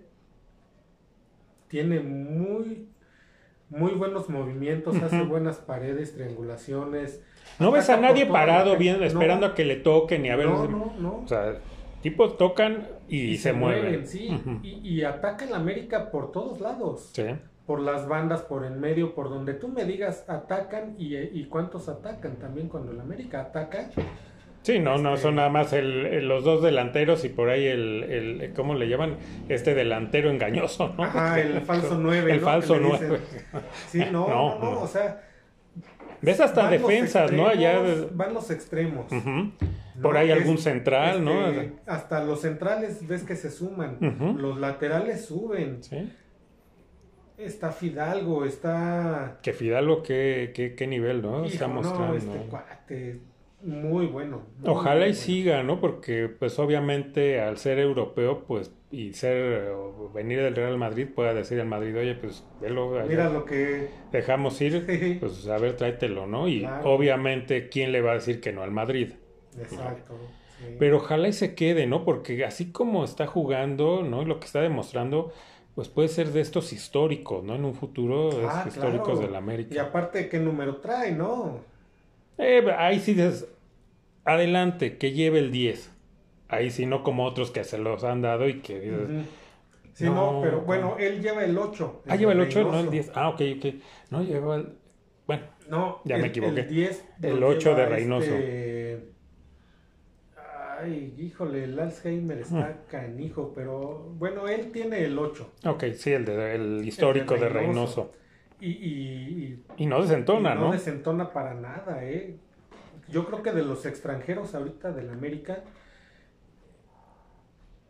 tiene muy, muy buenos movimientos, hace buenas paredes, triangulaciones. No ves a nadie parado viendo, No, esperando a que le toquen y a ver. No, no, no. O sea, tipos tocan y, se, mueven. sí. Y, y ataca el América por todos lados. Sí. Por las bandas, por en medio, por donde tú me digas, atacan y, y cuántos atacan también cuando el América ataca. Sí, no, no Este- son nada más el, el- los dos delanteros y por ahí el, el, ¿cómo le llaman? Este delantero engañoso, ¿no? Ajá, el [laughs] falso 9. El falso 9. Sí, [laughs] no, No, no, no, no. o sea. Ves hasta defensas, ¿no? Allá. Van los extremos. ¿no? Por ahí Es- algún central, ¿no? este, Hasta los centrales ves que se suman. Los laterales suben. Sí. Está Fidalgo, está. Que Fidalgo, qué, qué, qué nivel, ¿no? Hijo, Está no, mostrando. este cuate. Muy bueno. muy, Ojalá muy y bueno. siga, ¿no? Porque, pues, obviamente, al ser europeo, pues, y ser, o venir del Real Madrid, pueda decir al Madrid, oye, pues, velo, Mira lo que. dejamos ir, [laughs] pues, a ver, tráetelo, ¿no? Y Claro. obviamente, ¿quién le va a decir que no al Madrid? Exacto. sí. Pero ojalá y se quede, ¿no? Porque así como está jugando, ¿no? Y lo que está demostrando, pues puede ser de estos históricos, ¿no? En un futuro, de Ah, históricos claro. del Y América. aparte, ¿qué número trae, no? Eh, ahí sí dices, adelante, que lleve el 10. Ahí sí, no como otros que se los han dado y que dices. Sí, no, No, pero bueno, él lleva el 8. ah, lleva el 8, no el Reynoso. 10. Ah, ok, ok. No, lleva el... Bueno, No, Ya me equivoqué. El 10. El lo 8 de Reynoso. este- Ay, híjole, el Alzheimer está Mm. canijo, pero bueno, él tiene el 8. ok, sí, el, de, el histórico de Reynoso. Reynoso. Y, y, Y no desentona, y ¿no? desentona para nada, ¿eh? Yo creo que de los extranjeros ahorita del América,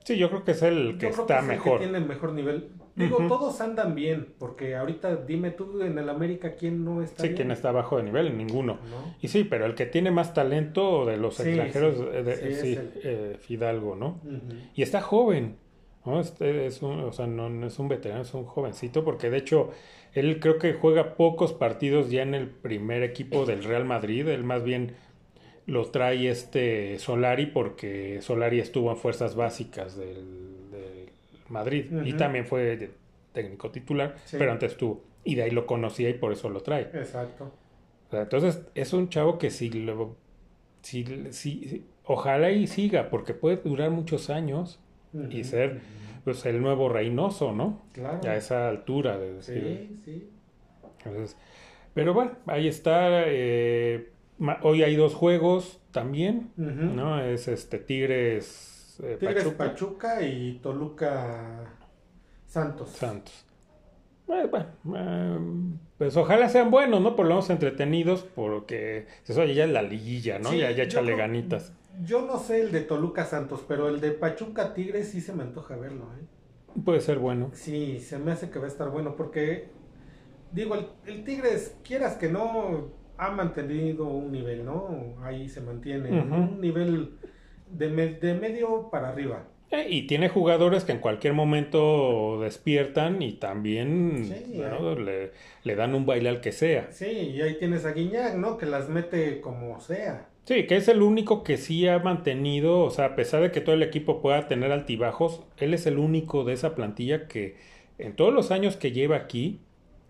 Sí, yo creo que es el yo que creo está es el mejor. que tiene el mejor nivel. Digo, todos andan bien, porque ahorita dime tú en el América quién no está Sí, bien. ¿quién está bajo de nivel? Ninguno. ¿No? Y sí, pero el que tiene más talento de los Sí, extranjeros, sí, eh, de- sí, es sí, el- eh, Fidalgo, ¿no? Y está joven, ¿no? Este es un, o sea, no, no es un veterano, es un jovencito, porque de hecho él creo que juega pocos partidos ya en el primer equipo del Real Madrid, él más bien lo trae este Solari porque Solari estuvo en fuerzas básicas del, del Madrid y también fue de- técnico titular, Sí. pero antes estuvo. Y de ahí lo conocía y por eso lo trae. Exacto. O sea, entonces es un chavo que si lo, si, si- ojalá y siga, porque puede durar muchos años y ser pues el nuevo Reynoso, ¿no? Claro. A esa altura de decir. Sí, sí. Entonces, pero bueno, ahí está. eh, hoy hay dos juegos también. ¿no? Es este Tigres, eh, Tigres Pachuca, Pachuca. y Toluca Santos. Santos. Eh, bueno, eh, pues ojalá sean buenos, ¿no? Por lo menos entretenidos, porque eso ya es la liguilla, ¿no? Sí, ya ya échale ganitas. Yo no sé el de Toluca Santos, pero el de Pachuca Tigres sí se me antoja verlo, ¿eh? Puede ser bueno. Sí, se me hace que va a estar bueno porque, digo, el, el Tigres, quieras que no, ha mantenido un nivel, ¿no? Ahí se mantiene, Ujú. un nivel de, me- de medio para arriba. Eh, y tiene jugadores que en cualquier momento despiertan y también le, le dan un baile al que sea. Sí, y ahí tienes a Guiñac, ¿no? Que las mete como sea. Sí, que es el único que sí ha mantenido, o sea, a pesar de que todo el equipo pueda tener altibajos, él es el único de esa plantilla que en todos los años que lleva aquí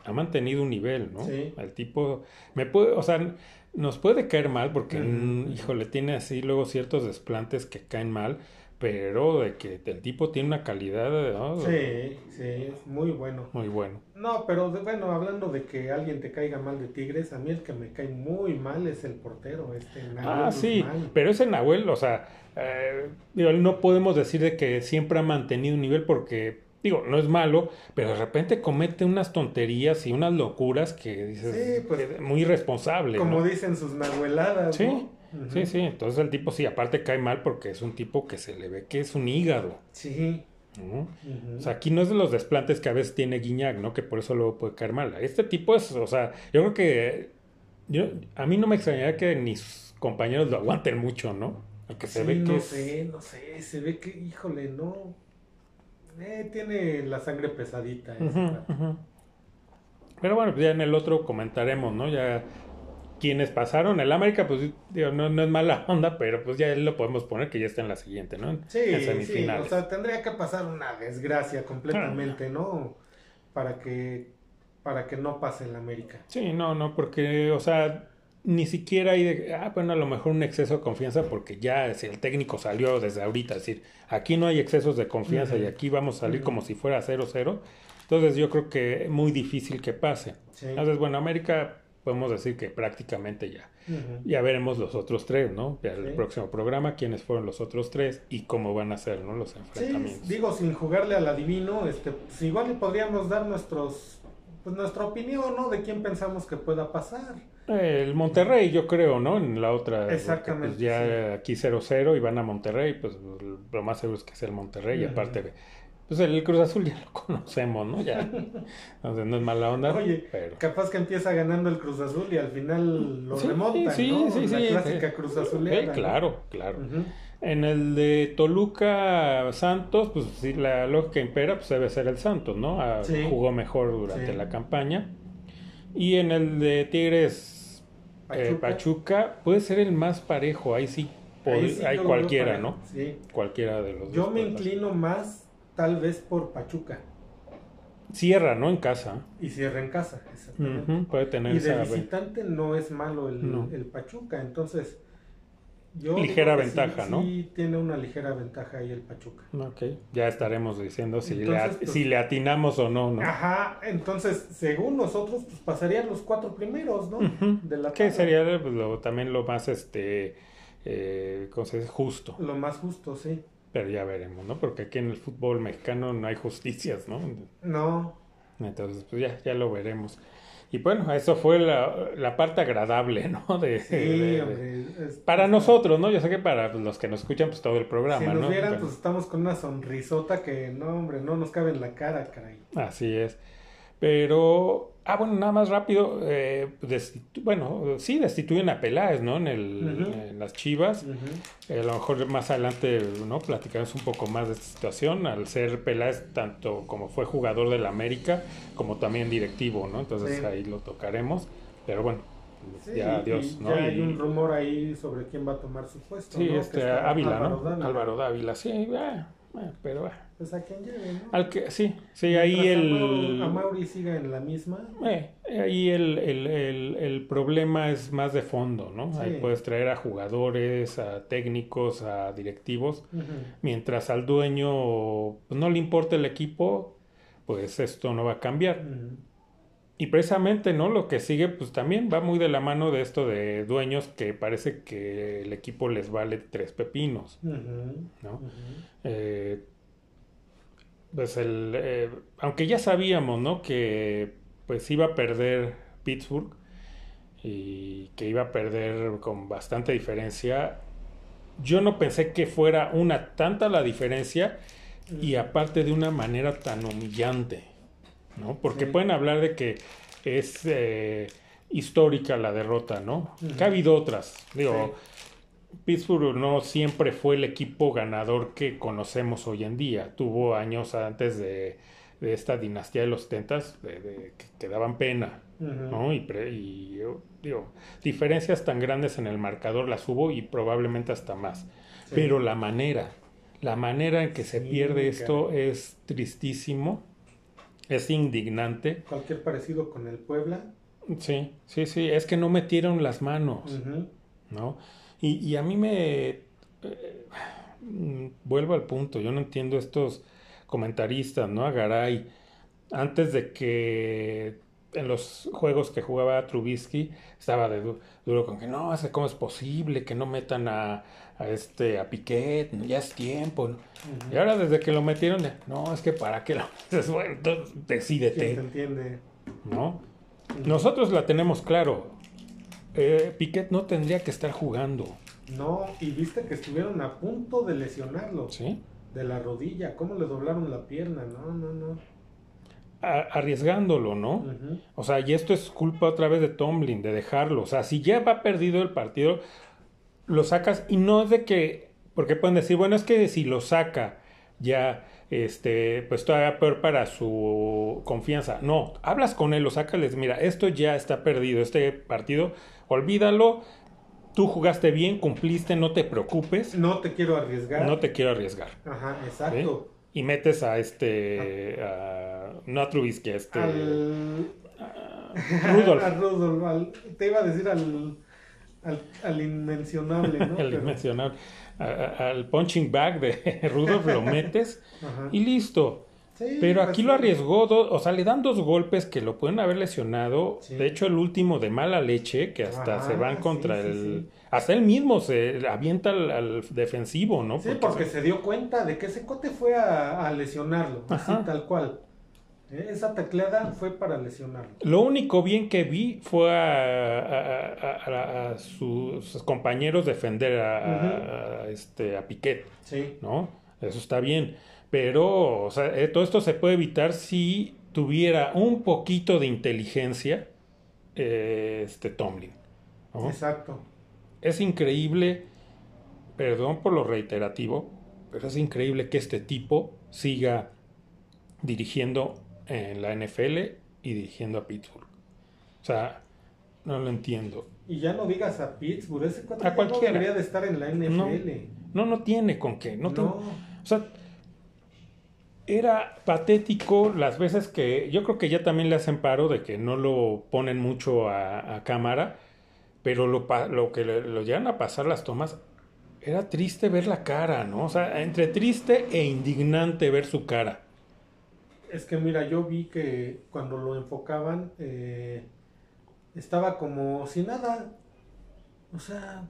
ha mantenido un nivel, ¿no? Sí. El tipo, me puede, o sea, nos puede caer mal porque, mm, híjole, tiene así luego ciertos desplantes que caen mal, pero de que el tipo tiene una calidad ¿no? Sí, sí, es muy bueno. muy bueno. No, pero de- bueno, hablando de que alguien te caiga mal de Tigres, a mí el que me cae muy mal es el portero, este Nahuel Ah, sí, Guzmán. pero ese Nahuel, o sea, eh, no podemos decir de que siempre ha mantenido un nivel porque, digo, no es malo, pero de repente comete unas tonterías y unas locuras que dices, Sí, pues, muy irresponsable. Como ¿no? dicen sus nahueladas, Sí, ¿no? Ujú. Sí, sí, entonces el tipo sí, aparte cae mal porque es un tipo que se le ve que es un hígado. Sí. O sea, aquí no es de los desplantes que a veces tiene Guiñac, ¿no? Que por eso luego puede caer mal. Este tipo es, o sea, yo creo que yo, a mí no me extrañaría que ni sus compañeros lo aguanten mucho, ¿no? Porque se Sí, ve que no es... sé, no sé, se ve que, híjole, no. Eh, tiene la sangre pesadita. ese. Pero bueno, pues ya en el otro comentaremos, ¿no? Ya quienes pasaron. El América, pues digo, no, no es mala onda, pero pues ya lo podemos poner que ya está en la siguiente, ¿no? Sí, en sí, o sea, tendría que pasar una desgracia completamente. ¿no? Para que, para que no pase el América. Sí, no, no, porque, o sea, ni siquiera hay de, ah, bueno, a lo mejor un exceso de confianza, porque ya si el técnico salió desde ahorita, es decir, aquí no hay excesos de confianza y aquí vamos a salir como si fuera 0-0, entonces yo creo que es muy difícil que pase. Sí. Entonces, bueno, América podemos decir que prácticamente ya. Ya veremos los otros tres, ¿no? Ya el Sí. próximo programa, quiénes fueron los otros tres y cómo van a ser, ¿no? Los Sí, enfrentamientos. digo, sin jugarle al adivino, este, pues igual le podríamos dar nuestros, pues nuestra opinión, ¿no? De quién pensamos que pueda pasar. El Monterrey, yo creo, ¿no? En la otra. porque, Exactamente, pues, ya sí. aquí 0-0 y van a Monterrey, pues lo más seguro es que sea el Monterrey. Y aparte, pues el Cruz Azul ya lo [laughs] conocemos, ¿no? Ya. Entonces no es mala onda. Oye, pero. capaz que empieza ganando el Cruz Azul y al final lo Sí, remontan, sí, ¿no? sí, la sí, clásica. Cruz Eh, Azulera. ¿no? claro, claro. Ujú. En el de Toluca Santos, pues sí, la lógica impera, pues debe ser el Santos, ¿no? Ah, Sí. Jugó mejor durante Sí. la campaña. Y en el de Tigres eh, Pachuca. Puede ser el más parejo, ahí sí, pod- Ahí sí hay yo cualquiera, ¿no? Sí. Cualquiera de los Yo dos me puede pasar. inclino más, tal vez, por Pachuca. Cierra, ¿no? En casa. Y cierra en casa, exactamente. Puede tener Y de esa visitante no es malo el, No. el Pachuca, entonces yo Ligera sí- ventaja, ¿no? Sí, tiene una ligera ventaja ahí el Pachuca. Ok, ya estaremos diciendo si, le, Entonces, at- pues- si le atinamos o no, ¿no? Ajá, entonces, según nosotros, pues pasarían los cuatro primeros, ¿no? De la Que sería pues, lo- también lo más, este, eh, ¿cómo se dice? Justo. Lo más justo, sí. Pero ya veremos, ¿no? Porque aquí en el fútbol mexicano no hay justicias, ¿no? No, Entonces, pues ya, ya lo veremos. Y bueno, eso fue la, la parte agradable, ¿no? [laughs] De, sí, de- de- hombre. es- para es- nosotros, ¿no? Yo sé que para los que nos escuchan, pues todo el programa, Si nos ¿no? vieran, Pero- pues estamos con una sonrisota que, no, hombre, no nos cabe en la cara, caray. Así es. Pero, ah, bueno, nada más rápido. eh, bueno, sí, destituyen a Peláez, ¿no? En, el, en las Chivas. Eh, a lo mejor más adelante, ¿no? Platicaremos un poco más de esta situación. Al ser Peláez, tanto como fue jugador del América, como también directivo, ¿no? Entonces Sí. ahí lo tocaremos. Pero bueno, Sí, ya adiós, ¿no? Ya hay Y- un rumor ahí sobre quién va a tomar su puesto. sí, ¿no? este, Ávila, Álvaro ¿no? Álvaro Dávila, sí, ah, ah, pero ah, Pues a quien lleve, ¿no? al que, sí, sí, ahí el... A Mauri siga en la misma. Eh, ahí el, el, el, el problema es más de fondo, ¿no? Sí. Ahí puedes traer a jugadores, a técnicos, a directivos. Mientras al dueño pues, no le importa el equipo, pues esto no va a cambiar. Y precisamente, ¿no? Lo que sigue, pues también va muy de la mano de esto de dueños que parece que el equipo les vale tres pepinos. ¿no? Eh, pues el, eh, aunque ya sabíamos, ¿no? Que pues iba a perder Pittsburgh y que iba a perder con bastante diferencia. Yo no pensé que fuera una tanta la diferencia y aparte de una manera tan humillante, ¿no? Porque Sí. pueden hablar de que es eh, histórica la derrota, ¿no? Que ha habido otras, digo. Sí. Pittsburgh no siempre fue el equipo ganador que conocemos hoy en día. Tuvo años antes de, de esta dinastía de los 70 de, de- que, que daban pena. ¿no? Y, pre- y, yo digo, diferencias tan grandes en el marcador las hubo y probablemente hasta más. Sí. Pero la manera, la manera en que se Sí, pierde esto es tristísimo. Es indignante. Cualquier parecido con el Puebla. Sí, sí, sí, es que no metieron las manos. ¿no? Y, y a mí me... eh, vuelvo al punto, yo no entiendo estos comentaristas, ¿no? A Garay, antes de que en los juegos que jugaba Trubisky estaba de du- duro con que no, es que cómo es posible que no metan a, a este a Piquet, ya es tiempo. ¿no? Y ahora desde que lo metieron, no, es que para qué lo metes, [laughs] bueno, entonces ¿Quién te decídete, entiende? ¿no? Nosotros la tenemos claro. Eh, Piquet no tendría que estar jugando, No, y viste que estuvieron a punto de lesionarlo. ¿sí? De la rodilla, cómo le doblaron la pierna. No, no, no. A- arriesgándolo, ¿no? O sea, y esto es culpa otra vez de Tomlin, de dejarlo. O sea, si ya va perdido el partido, lo sacas y no es de que, porque pueden decir, bueno, es que si lo saca ya, este, pues todavía peor para su confianza. No, hablas con él, lo sacas, les mira, esto ya está perdido, este partido, olvídalo, tú jugaste bien, cumpliste, no te preocupes, No te quiero arriesgar. no te quiero arriesgar. Ajá, ¿sí? exacto. Y metes a este, a- no a Trubisky, a este... Al... [laughs] A Rudolph, al- Te iba a decir al, al, al inmencionable, ¿no? [laughs] Pero- inmencionable. A- a- al punching bag de [laughs] Rudolph lo metes y listo. Sí, Pero pues aquí lo arriesgó, do- o sea, le dan dos golpes que lo pueden haber lesionado. Sí. De hecho, el último de mala leche, que hasta Ajá, se van contra sí, el... Hasta él mismo se avienta al, al defensivo, ¿no? Sí, porque se dio cuenta de que ese cote fue a, a lesionarlo, así tal cual. Eh, Esa tecleada fue para lesionarlo. Lo único bien que vi fue a, sus compañeros defender a, este, a Piquet. ¿no? Eso está bien. Pero, o sea, eh, todo esto se puede evitar si tuviera un poquito de inteligencia eh, este Tomlin. ¿no? Exacto. Es increíble, perdón por lo reiterativo, pero es increíble que este tipo siga dirigiendo en la NFL y dirigiendo a Pittsburgh. O sea, no lo entiendo. Y ya no digas a Pittsburgh, ese cuate A cualquiera. no debería de estar en la NFL. No, no tiene con qué. No, No. tiene- O sea, era patético las veces que yo creo que ya también le hacen paro de que no lo ponen mucho a, a cámara, pero lo, lo que le- lo llegan a pasar las tomas, era triste ver la cara, ¿no? O sea, entre triste e indignante ver su cara. Es que mira, yo vi que cuando lo enfocaban eh, estaba como si nada. O sea,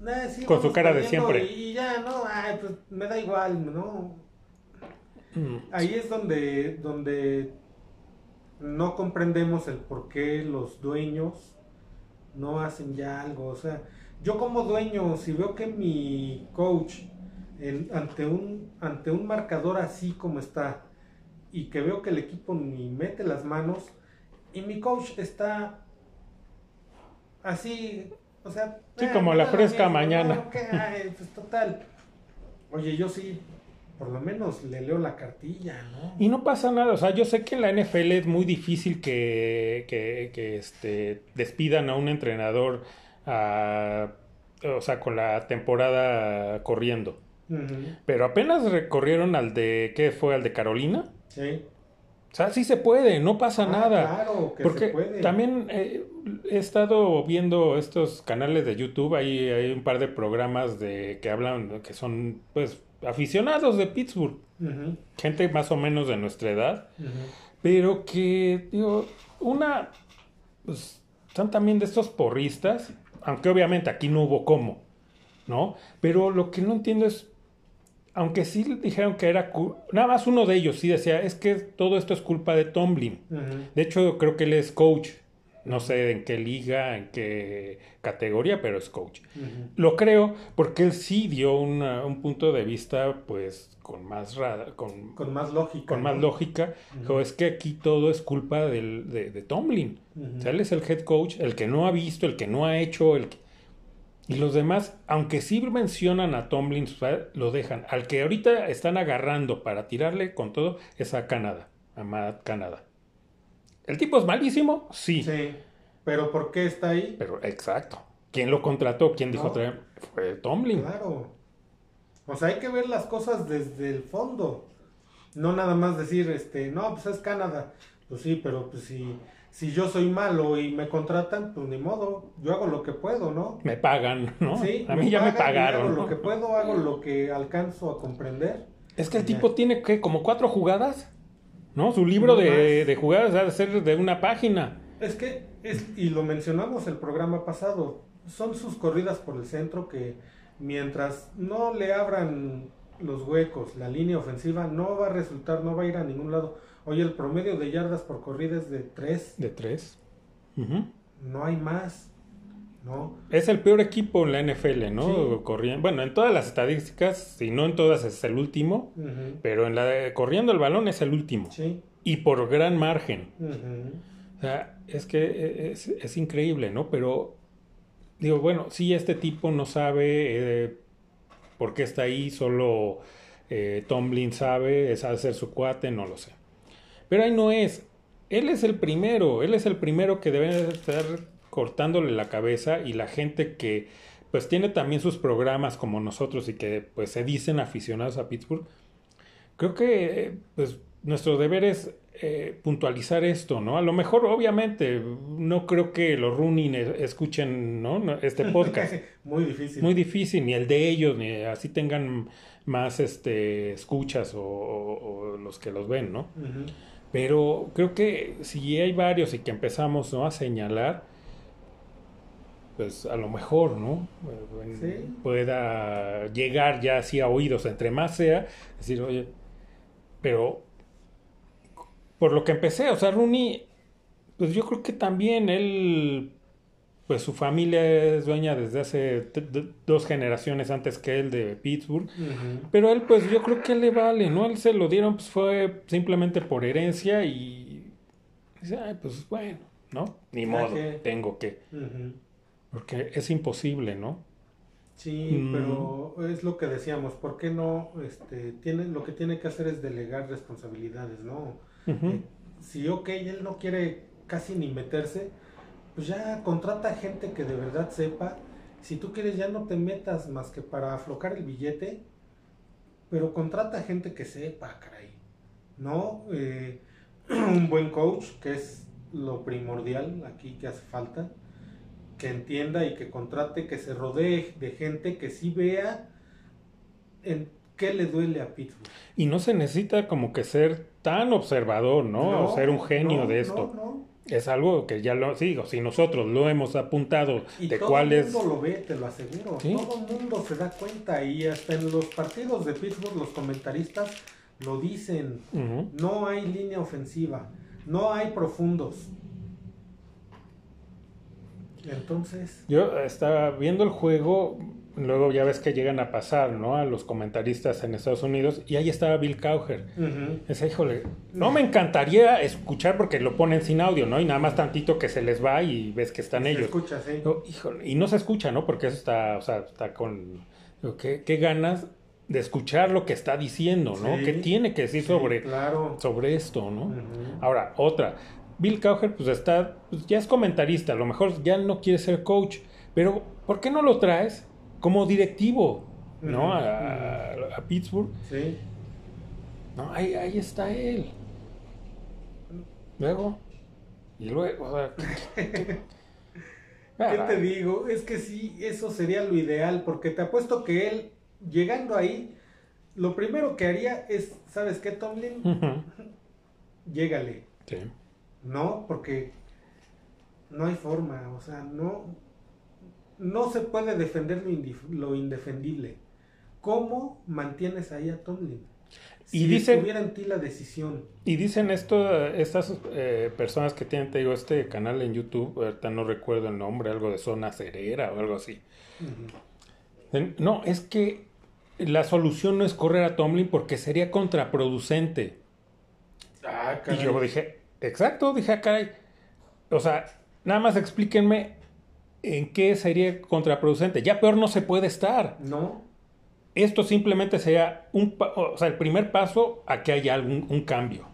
nada, sí, Con su cara de siempre. Y ya, no, ay, pues me da igual, ¿no? Mm, Ahí es donde, donde no comprendemos el por qué los dueños no hacen ya algo. O sea, yo como dueño, si veo que mi coach en- ante, un, ante un marcador así como está y que veo que el equipo ni mete las manos y mi coach está así, o sea... Sí, "Ah, como la fresca mañana". pues total. Oye, yo sí, por lo menos le leo la cartilla, ¿no? Y no pasa nada, o sea, yo sé que en la NFL es muy difícil que, que, que, este, despidan a un entrenador, ah, o sea, con la temporada corriendo. Pero apenas recorrieron al de, ¿qué fue? Al de Carolina. Sí. O sea, sí se puede, no pasa Ah, nada. Claro, que Porque se puede. también eh, he estado viendo estos canales de YouTube, ahí hay un par de programas de que hablan, que son pues aficionados de Pittsburgh, gente más o menos de nuestra edad, pero que, digo, una, pues, son también de estos porristas, aunque obviamente aquí no hubo cómo, ¿no? Pero lo que no entiendo es, aunque sí dijeron que era, nada más uno de ellos sí decía, es que todo esto es culpa de Tomlin. De hecho, creo que él es coach. No sé en qué liga, en qué categoría, pero es coach. Lo creo porque él sí dio una- un punto de vista, pues, con más, ra- con, Con más lógica. con más lógica. Dijo, es que aquí todo es culpa del- de, de Tomlin. Ujú. O sea, él es el head coach, el que no ha visto, el que no ha hecho, el que... Y los demás, aunque sí mencionan a Tomlin, lo dejan. Al que ahorita están agarrando para tirarle con todo es a Canadá, a Matt Canadá. ¿El tipo es malísimo? Sí. Sí. Pero ¿por qué está ahí? Pero exacto. ¿Quién lo contrató? ¿Quién dijo No. traer? Fue Tomlin. Claro. O sea, hay que ver las cosas desde el fondo. No nada más decir, este, no, pues es Canadá. Pues sí, pero pues si, si yo soy malo y me contratan, pues ni modo, yo hago lo que puedo, ¿no? Me pagan, ¿no? Sí, a mí ya me pagan pagaron. Hago ¿no? lo que puedo, hago lo que alcanzo a comprender. Es que el Ya. tipo tiene que como cuatro jugadas, ¿no? Su libro No de, de jugadas ha de ser de una página. Es que, es, y lo mencionamos el programa pasado, son sus corridas por el centro que mientras no le abran los huecos, la línea ofensiva, no va a resultar, no va a ir a ningún lado. Oye, el promedio de yardas por corrida es de 3, De tres. Ujú. no hay más, ¿no? Es el peor equipo en la NFL, ¿no? Sí. Corriendo. Bueno, en todas las estadísticas, si no en todas es el último, pero en la de- corriendo el balón es el último. Sí. Y por gran margen. O sea, es que es, es increíble, ¿no? Pero digo, bueno, sí, este tipo no sabe eh, por qué está ahí, solo eh, Tomlin sabe, es hacer su cuate, no lo sé. Pero ahí no es. Él es el primero, él es el primero que debe estar cortándole la cabeza y la gente que pues tiene también sus programas como nosotros y que pues se dicen aficionados a Pittsburgh. Creo que pues nuestro deber es eh, puntualizar esto, ¿no? A lo mejor, obviamente, no creo que los Rooney ne- escuchen, ¿no? Este podcast. [laughs] Muy difícil. Muy difícil, ni el de ellos, ni así tengan más este escuchas o, o- o los que los ven, ¿no? Pero creo que si hay varios y que empezamos ¿no? a señalar, pues a lo mejor, ¿no? Eh, Sí. Pueda llegar ya así a oídos, entre más sea, decir, oye, pero por lo que empecé, o sea, Rooney, pues yo creo que también él, pues su familia es dueña desde hace dos generaciones antes que él de Pittsburgh. Pero él, pues yo creo que le vale, ¿no? Él se lo dieron, pues fue simplemente por herencia y dice, ay, pues bueno, ¿no? Ni modo, que- tengo que. Porque es imposible, ¿no? Sí, Mm. pero es lo que decíamos, ¿por qué no? Este, tiene, lo que tiene que hacer es delegar responsabilidades, ¿no? Ujú. Eh, si, ok, él no quiere casi ni meterse, pues ya contrata gente que de verdad sepa. Si tú quieres, ya no te metas más que para aflocar el billete, pero contrata gente que sepa, caray. ¿No? Eh, [clears throat] un buen coach, que es lo primordial aquí que hace falta, que entienda y que contrate, que se rodee de gente que sí vea en qué le duele a Pittsburgh. Y no se necesita como que ser tan observador, ¿no? o ser un genio no, de esto. no. Es algo que ya lo digo, si nosotros lo hemos apuntado Y de todo cuál el es... mundo lo ve, te lo aseguro. Sí. Todo el mundo se da cuenta y hasta en los partidos de Pittsburgh los comentaristas lo dicen. No hay línea ofensiva, no hay profundos. Entonces, Yo estaba viendo el juego, luego ya ves que llegan a pasar, ¿no? A los comentaristas en Estados Unidos y ahí estaba Bill Cowher. ujú, Ese, híjole, no me encantaría escuchar porque lo ponen sin audio, ¿no? Y nada más tantito que se les va y ves que están se ellos. escucha, sí. No, híjole, y no se escucha, ¿no? Porque eso está, o sea, está con... ¿Qué, qué ganas de escuchar lo que está diciendo, ¿no? Sí. ¿Qué tiene que decir Sí, sobre, claro. sobre esto, ¿no? Ahora, otra. Bill Cowher, pues está, pues ya es comentarista, a lo mejor ya no quiere ser coach, pero ¿por qué no lo traes como directivo, ¿no? A, a Pittsburgh. Sí. No, ahí, ahí está él. Luego, y luego, o sea, ¿Qué [laughs] te digo? Es que sí, eso sería lo ideal, porque te apuesto que él, llegando ahí, lo primero que haría es, ¿sabes qué, Tomlin? ujú, [laughs] Llégale. sí. No, porque no hay forma, o sea, no, no se puede defender lo, indefendible. ¿Cómo mantienes ahí a Tomlin? Y Si dicen- estuviera en ti la decisión. Y dicen esto, estas eh, personas que tienen, te digo, este canal en YouTube, ahorita no recuerdo el nombre, algo de zona cerera o algo así. No, es que la solución no es correr a Tomlin porque sería contraproducente. Ah, Y yo dije, exacto, dije, ah, caray. O sea, nada más explíquenme en qué sería contraproducente. Ya peor no se puede estar. No, Esto simplemente sería un, o sea, el primer paso a que haya algún un cambio.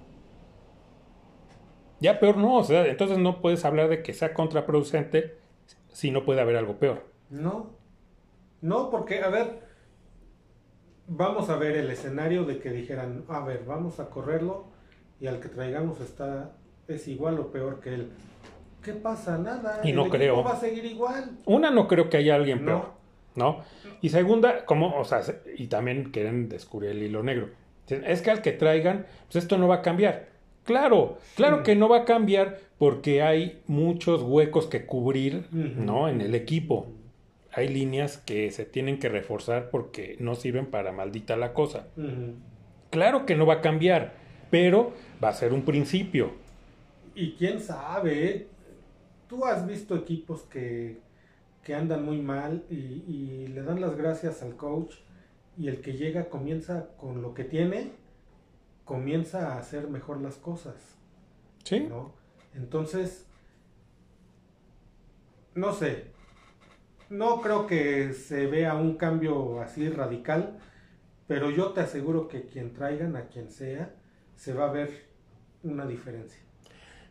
Ya peor no, o sea, entonces no puedes hablar de que sea contraproducente si no puede haber algo peor. no, no, porque, a ver, vamos a ver el escenario de que dijeran, a ver, vamos a correrlo y al que traigamos está es igual o peor que él. ¿Qué pasa? Nada. Y no creo. va a seguir igual. Una, no creo que haya alguien No. peor, ¿no? Y segunda, como, o sea, se- y también quieren descubrir el hilo negro. Es que al que traigan, pues esto no va a cambiar. Claro, claro Sí. que no va a cambiar porque hay muchos huecos que cubrir. ¿no? En el equipo. Hay líneas que se tienen que reforzar porque no sirven para maldita la cosa. Claro que no va a cambiar, pero va a ser un principio. Y quién sabe, ¿eh? tú has visto equipos que, que andan muy mal y, y le dan las gracias al coach y el que llega comienza con lo que tiene, comienza a hacer mejor las cosas, ¿Sí? ¿no? Entonces, no sé, no creo que se vea un cambio así radical, pero yo te aseguro que quien traigan, a quien sea, se va a ver una diferencia.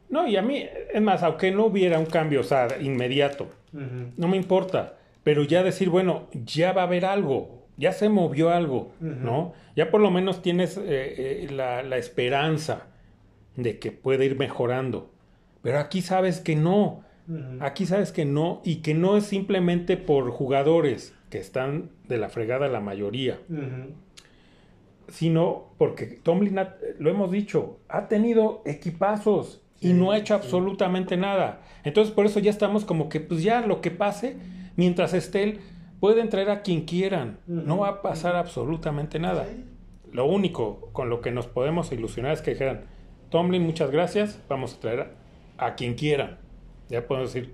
No, y a mí, es más, aunque no hubiera un cambio, o sea, inmediato, no me importa, pero ya decir, bueno, ya va a haber algo, ya se movió algo. ¿no? Ya por lo menos tienes eh, eh, la, la esperanza de que puede ir mejorando. Pero aquí sabes que no, aquí sabes que no, y que no es simplemente por jugadores que están de la fregada la mayoría. Sino porque Tomlin, ha- lo hemos dicho, ha tenido equipazos y no ha hecho sí. absolutamente nada. Entonces por eso ya estamos como que pues ya lo que pase, mientras esté él, pueden traer a quien quieran. No va a pasar absolutamente nada. Sí. Lo único con lo que nos podemos ilusionar es que dijeran, Tomlin, muchas gracias, vamos a traer a, a quien quieran. Ya podemos decir,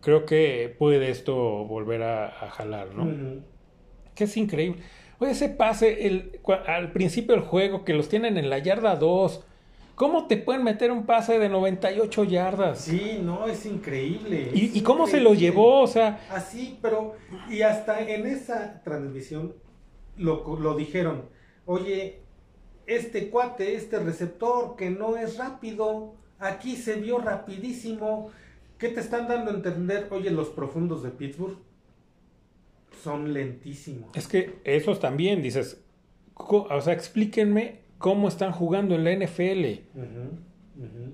creo que puede esto volver a, a jalar, ¿no? Que es increíble. Oye, ese pase el, al principio del juego que los tienen en la yarda 2. ¿Cómo te pueden meter un pase de 98 yardas? Sí, no, es increíble. ¿Y, es y cómo se lo llevó? O sea, Así, pero, y hasta en esa transmisión lo, lo dijeron, oye, este cuate, este receptor que no es rápido, aquí se vio rapidísimo. ¿Qué te están dando a entender? Oye, los profundos de Pittsburgh son lentísimos. es que esos también, dices, o sea, explíquenme cómo están jugando en la NFL.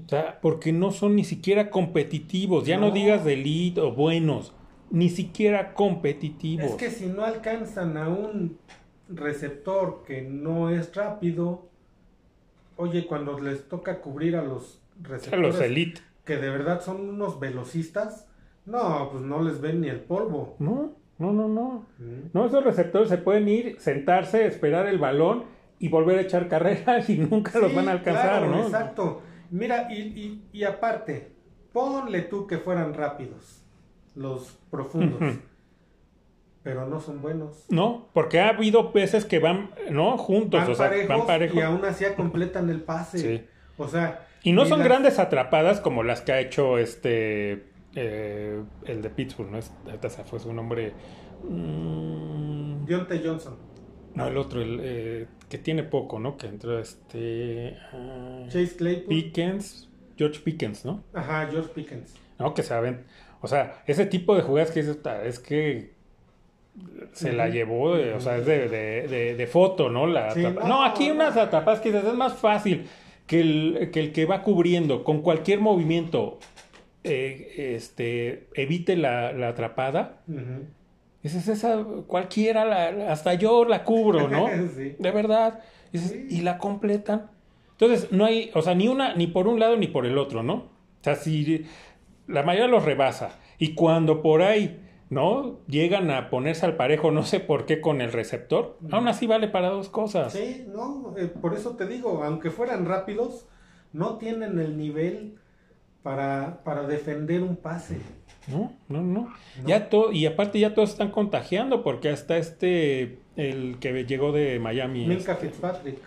O sea, porque no son ni siquiera competitivos. Ya no, No. digas de elite o buenos. Ni siquiera competitivos. Es que si no alcanzan a un receptor que no es rápido, oye, cuando les toca cubrir a los A receptores los elite. que de verdad son unos velocistas, no, pues no les ven ni el polvo. No, no, no, no. Mm. No, esos receptores se pueden ir, sentarse, esperar el balón y volver a echar carreras [laughs] y nunca los van a alcanzar, claro, ¿no? Exacto. Mira, y, y, y aparte, ponle tú que fueran rápidos, los profundos, pero no son buenos. No, porque ha habido veces que van, ¿no? Juntos, Van o sea, parejos, van parejos. y aún así completan el pase. Sí. O sea, Y no y son las- grandes atrapadas como las que ha hecho este, eh, el de Pittsburgh, ¿no? Es- ahorita se fue su nombre. Mm, Deontay Johnson, no, el otro, el eh, que tiene poco, ¿no? Que entró este... ah, Chase Claypool, Pickens, George Pickens, ¿no? ajá, George Pickens. ¿no? Que saben, o sea, ese tipo de jugadas que dices, "Ta, es que se la llevó, de- o sea, es de, de, de- de foto, ¿no? La Sí, no, no, aquí no. unas atrapadas que dices, es más fácil que el, que el que va cubriendo con cualquier movimiento eh, este, evite la, la atrapada. Dices, esa, cualquiera, la- hasta yo la cubro, ¿no? [laughs] Sí. De verdad. Dices, Sí. Y la completan. Entonces, no hay, o sea, ni una, ni por un lado ni por el otro, ¿no? O sea, si la mayoría los rebasa. Y cuando por ahí, ¿no? Llegan a ponerse al parejo, no sé por qué, con el receptor, aún así vale para dos cosas. Sí, no, eh, por eso te digo, aunque fueran rápidos, no tienen el nivel para, para defender un pase. No, no, no. No. Ya todo, y aparte ya todos están contagiando, porque hasta este, el que llegó de Miami. Este, Fitzpatrick.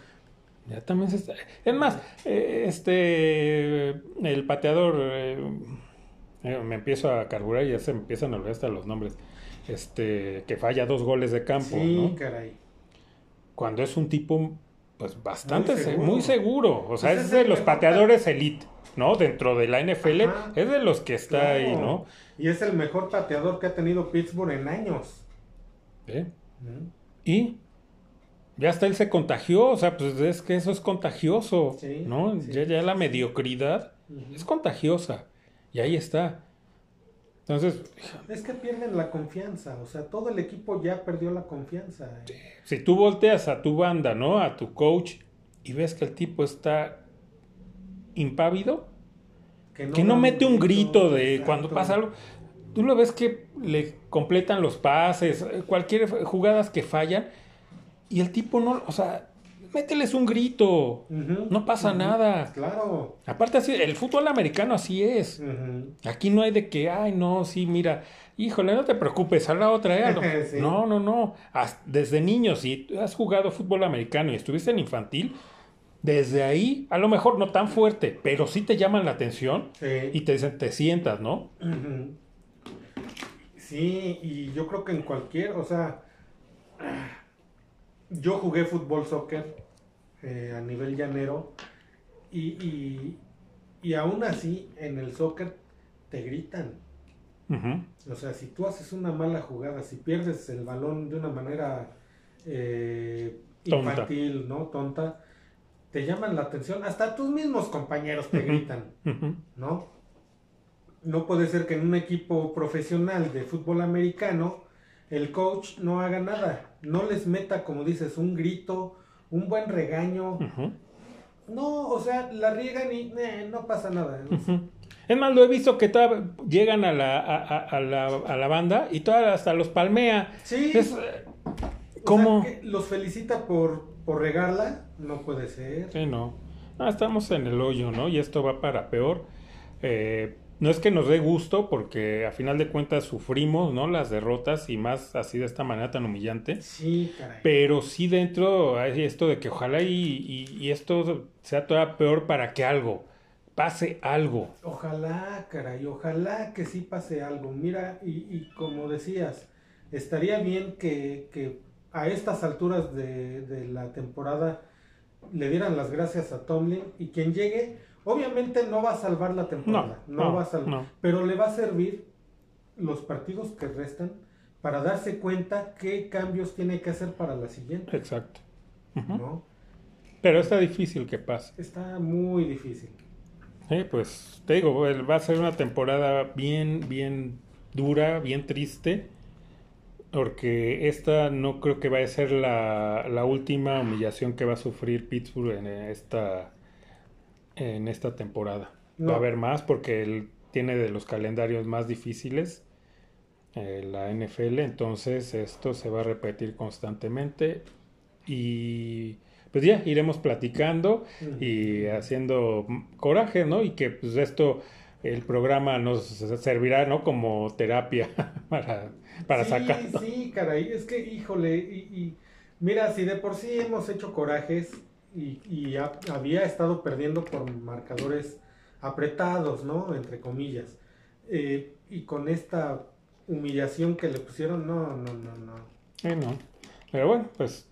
Ya también se está. Es más, eh, este. El pateador. eh, eh, me empiezo a carburar y ya se me empiezan a olvidar hasta los nombres. Este. Que falla dos goles de campo, sí, ¿no? caray. Cuando es un tipo, pues bastante Muy se- seguro. muy seguro. O sea, Pues es de los pateadores elite, ¿no? Dentro de la NFL. Ajá. Es de los que está Claro. ahí, ¿no? Y es el mejor pateador que ha tenido Pittsburgh en años. ¿Eh? Mm. Y. ya hasta él se contagió, o sea, pues es que eso es contagioso, Sí, ¿no? sí, ya, ya la mediocridad es contagiosa. Y ahí está. Entonces, Es que pierden la confianza, o sea, todo el equipo ya perdió la confianza. si tú volteas a tu banda, ¿no? A tu coach y ves que el tipo está impávido, que no mete un grito de exacto. cuando pasa algo. Tú lo ves que le completan los pases, eh, cualquier jugadas que fallan, y el tipo no, o sea, mételes un grito. No pasa nada. Claro. Aparte así, el fútbol americano así es. Aquí no hay de que, ay, no, sí, mira, híjole, no te preocupes, a la otra, eh, [laughs] Sí. No, no, no. Desde niño, si has jugado fútbol americano y estuviste en infantil, desde ahí, a lo mejor no tan fuerte, pero sí te llaman la atención Sí. y te te sientas, ¿no? Sí, y yo creo que en cualquier, o sea, yo jugué fútbol, soccer eh, a nivel llanero y, y, y aún así en el soccer te gritan. O sea, si tú haces una mala jugada, si pierdes el balón de una manera eh, infantil, ¿no? Tonta, te llaman la atención. Hasta tus mismos compañeros te gritan. ¿no? No puede ser que en un equipo profesional de fútbol americano el coach no haga nada, no les meta, como dices, un grito, un buen regaño. No, o sea, la riegan y eh, no pasa nada. Es más, lo he visto que toda- llegan a la, a, a- a la, a la banda y toda, hasta los palmea. Sí, Es, o sea, ¿Cómo? los felicita por, por regarla, no puede ser. Sí, no. Ah, estamos en el hoyo, ¿no? Y esto va para peor. Eh, no es que nos dé gusto, porque a final de cuentas sufrimos, ¿no? Las derrotas y más así de esta manera tan humillante. Sí, caray. Pero sí dentro hay esto de que ojalá y, y- y esto sea todavía peor para que algo, pase algo. Ojalá, caray, ojalá que sí pase algo. Mira, y, y como decías, estaría bien que, que a estas alturas de, de la temporada le dieran las gracias a Tomlin y quien llegue, obviamente no va a salvar la temporada, no, no, va a salvar, no. pero le va a servir los partidos que restan para darse cuenta qué cambios tiene que hacer para la siguiente, Exacto. ¿no? Pero está difícil que pase. Está muy difícil. Sí, pues te digo, va a ser una temporada bien, bien dura, bien triste, porque esta no creo que vaya a ser la, la última humillación que va a sufrir Pittsburgh en esta, en esta temporada. Va No. a haber más porque él tiene de los calendarios más difíciles eh, la NFL, entonces esto se va a repetir constantemente y pues ya iremos platicando y haciendo coraje, ¿no? Y que pues esto, el programa nos servirá, ¿no? Como terapia [laughs] para, para sí, sacar. Sí, caray, es que, híjole, y, y mira, si de por sí hemos hecho corajes y, y ha- había estado perdiendo por marcadores apretados, ¿no? Entre comillas. eh, y con esta humillación que le pusieron, no, no, no, no. Sí, no. Pero bueno, pues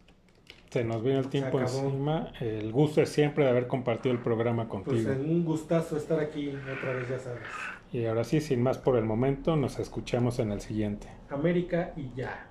se nos viene el tiempo encima. El gusto es siempre de haber compartido el programa Pues contigo. en un gustazo estar aquí otra vez, ya sabes. Y ahora sí, sin más por el momento, nos escuchamos en el siguiente. América y ya.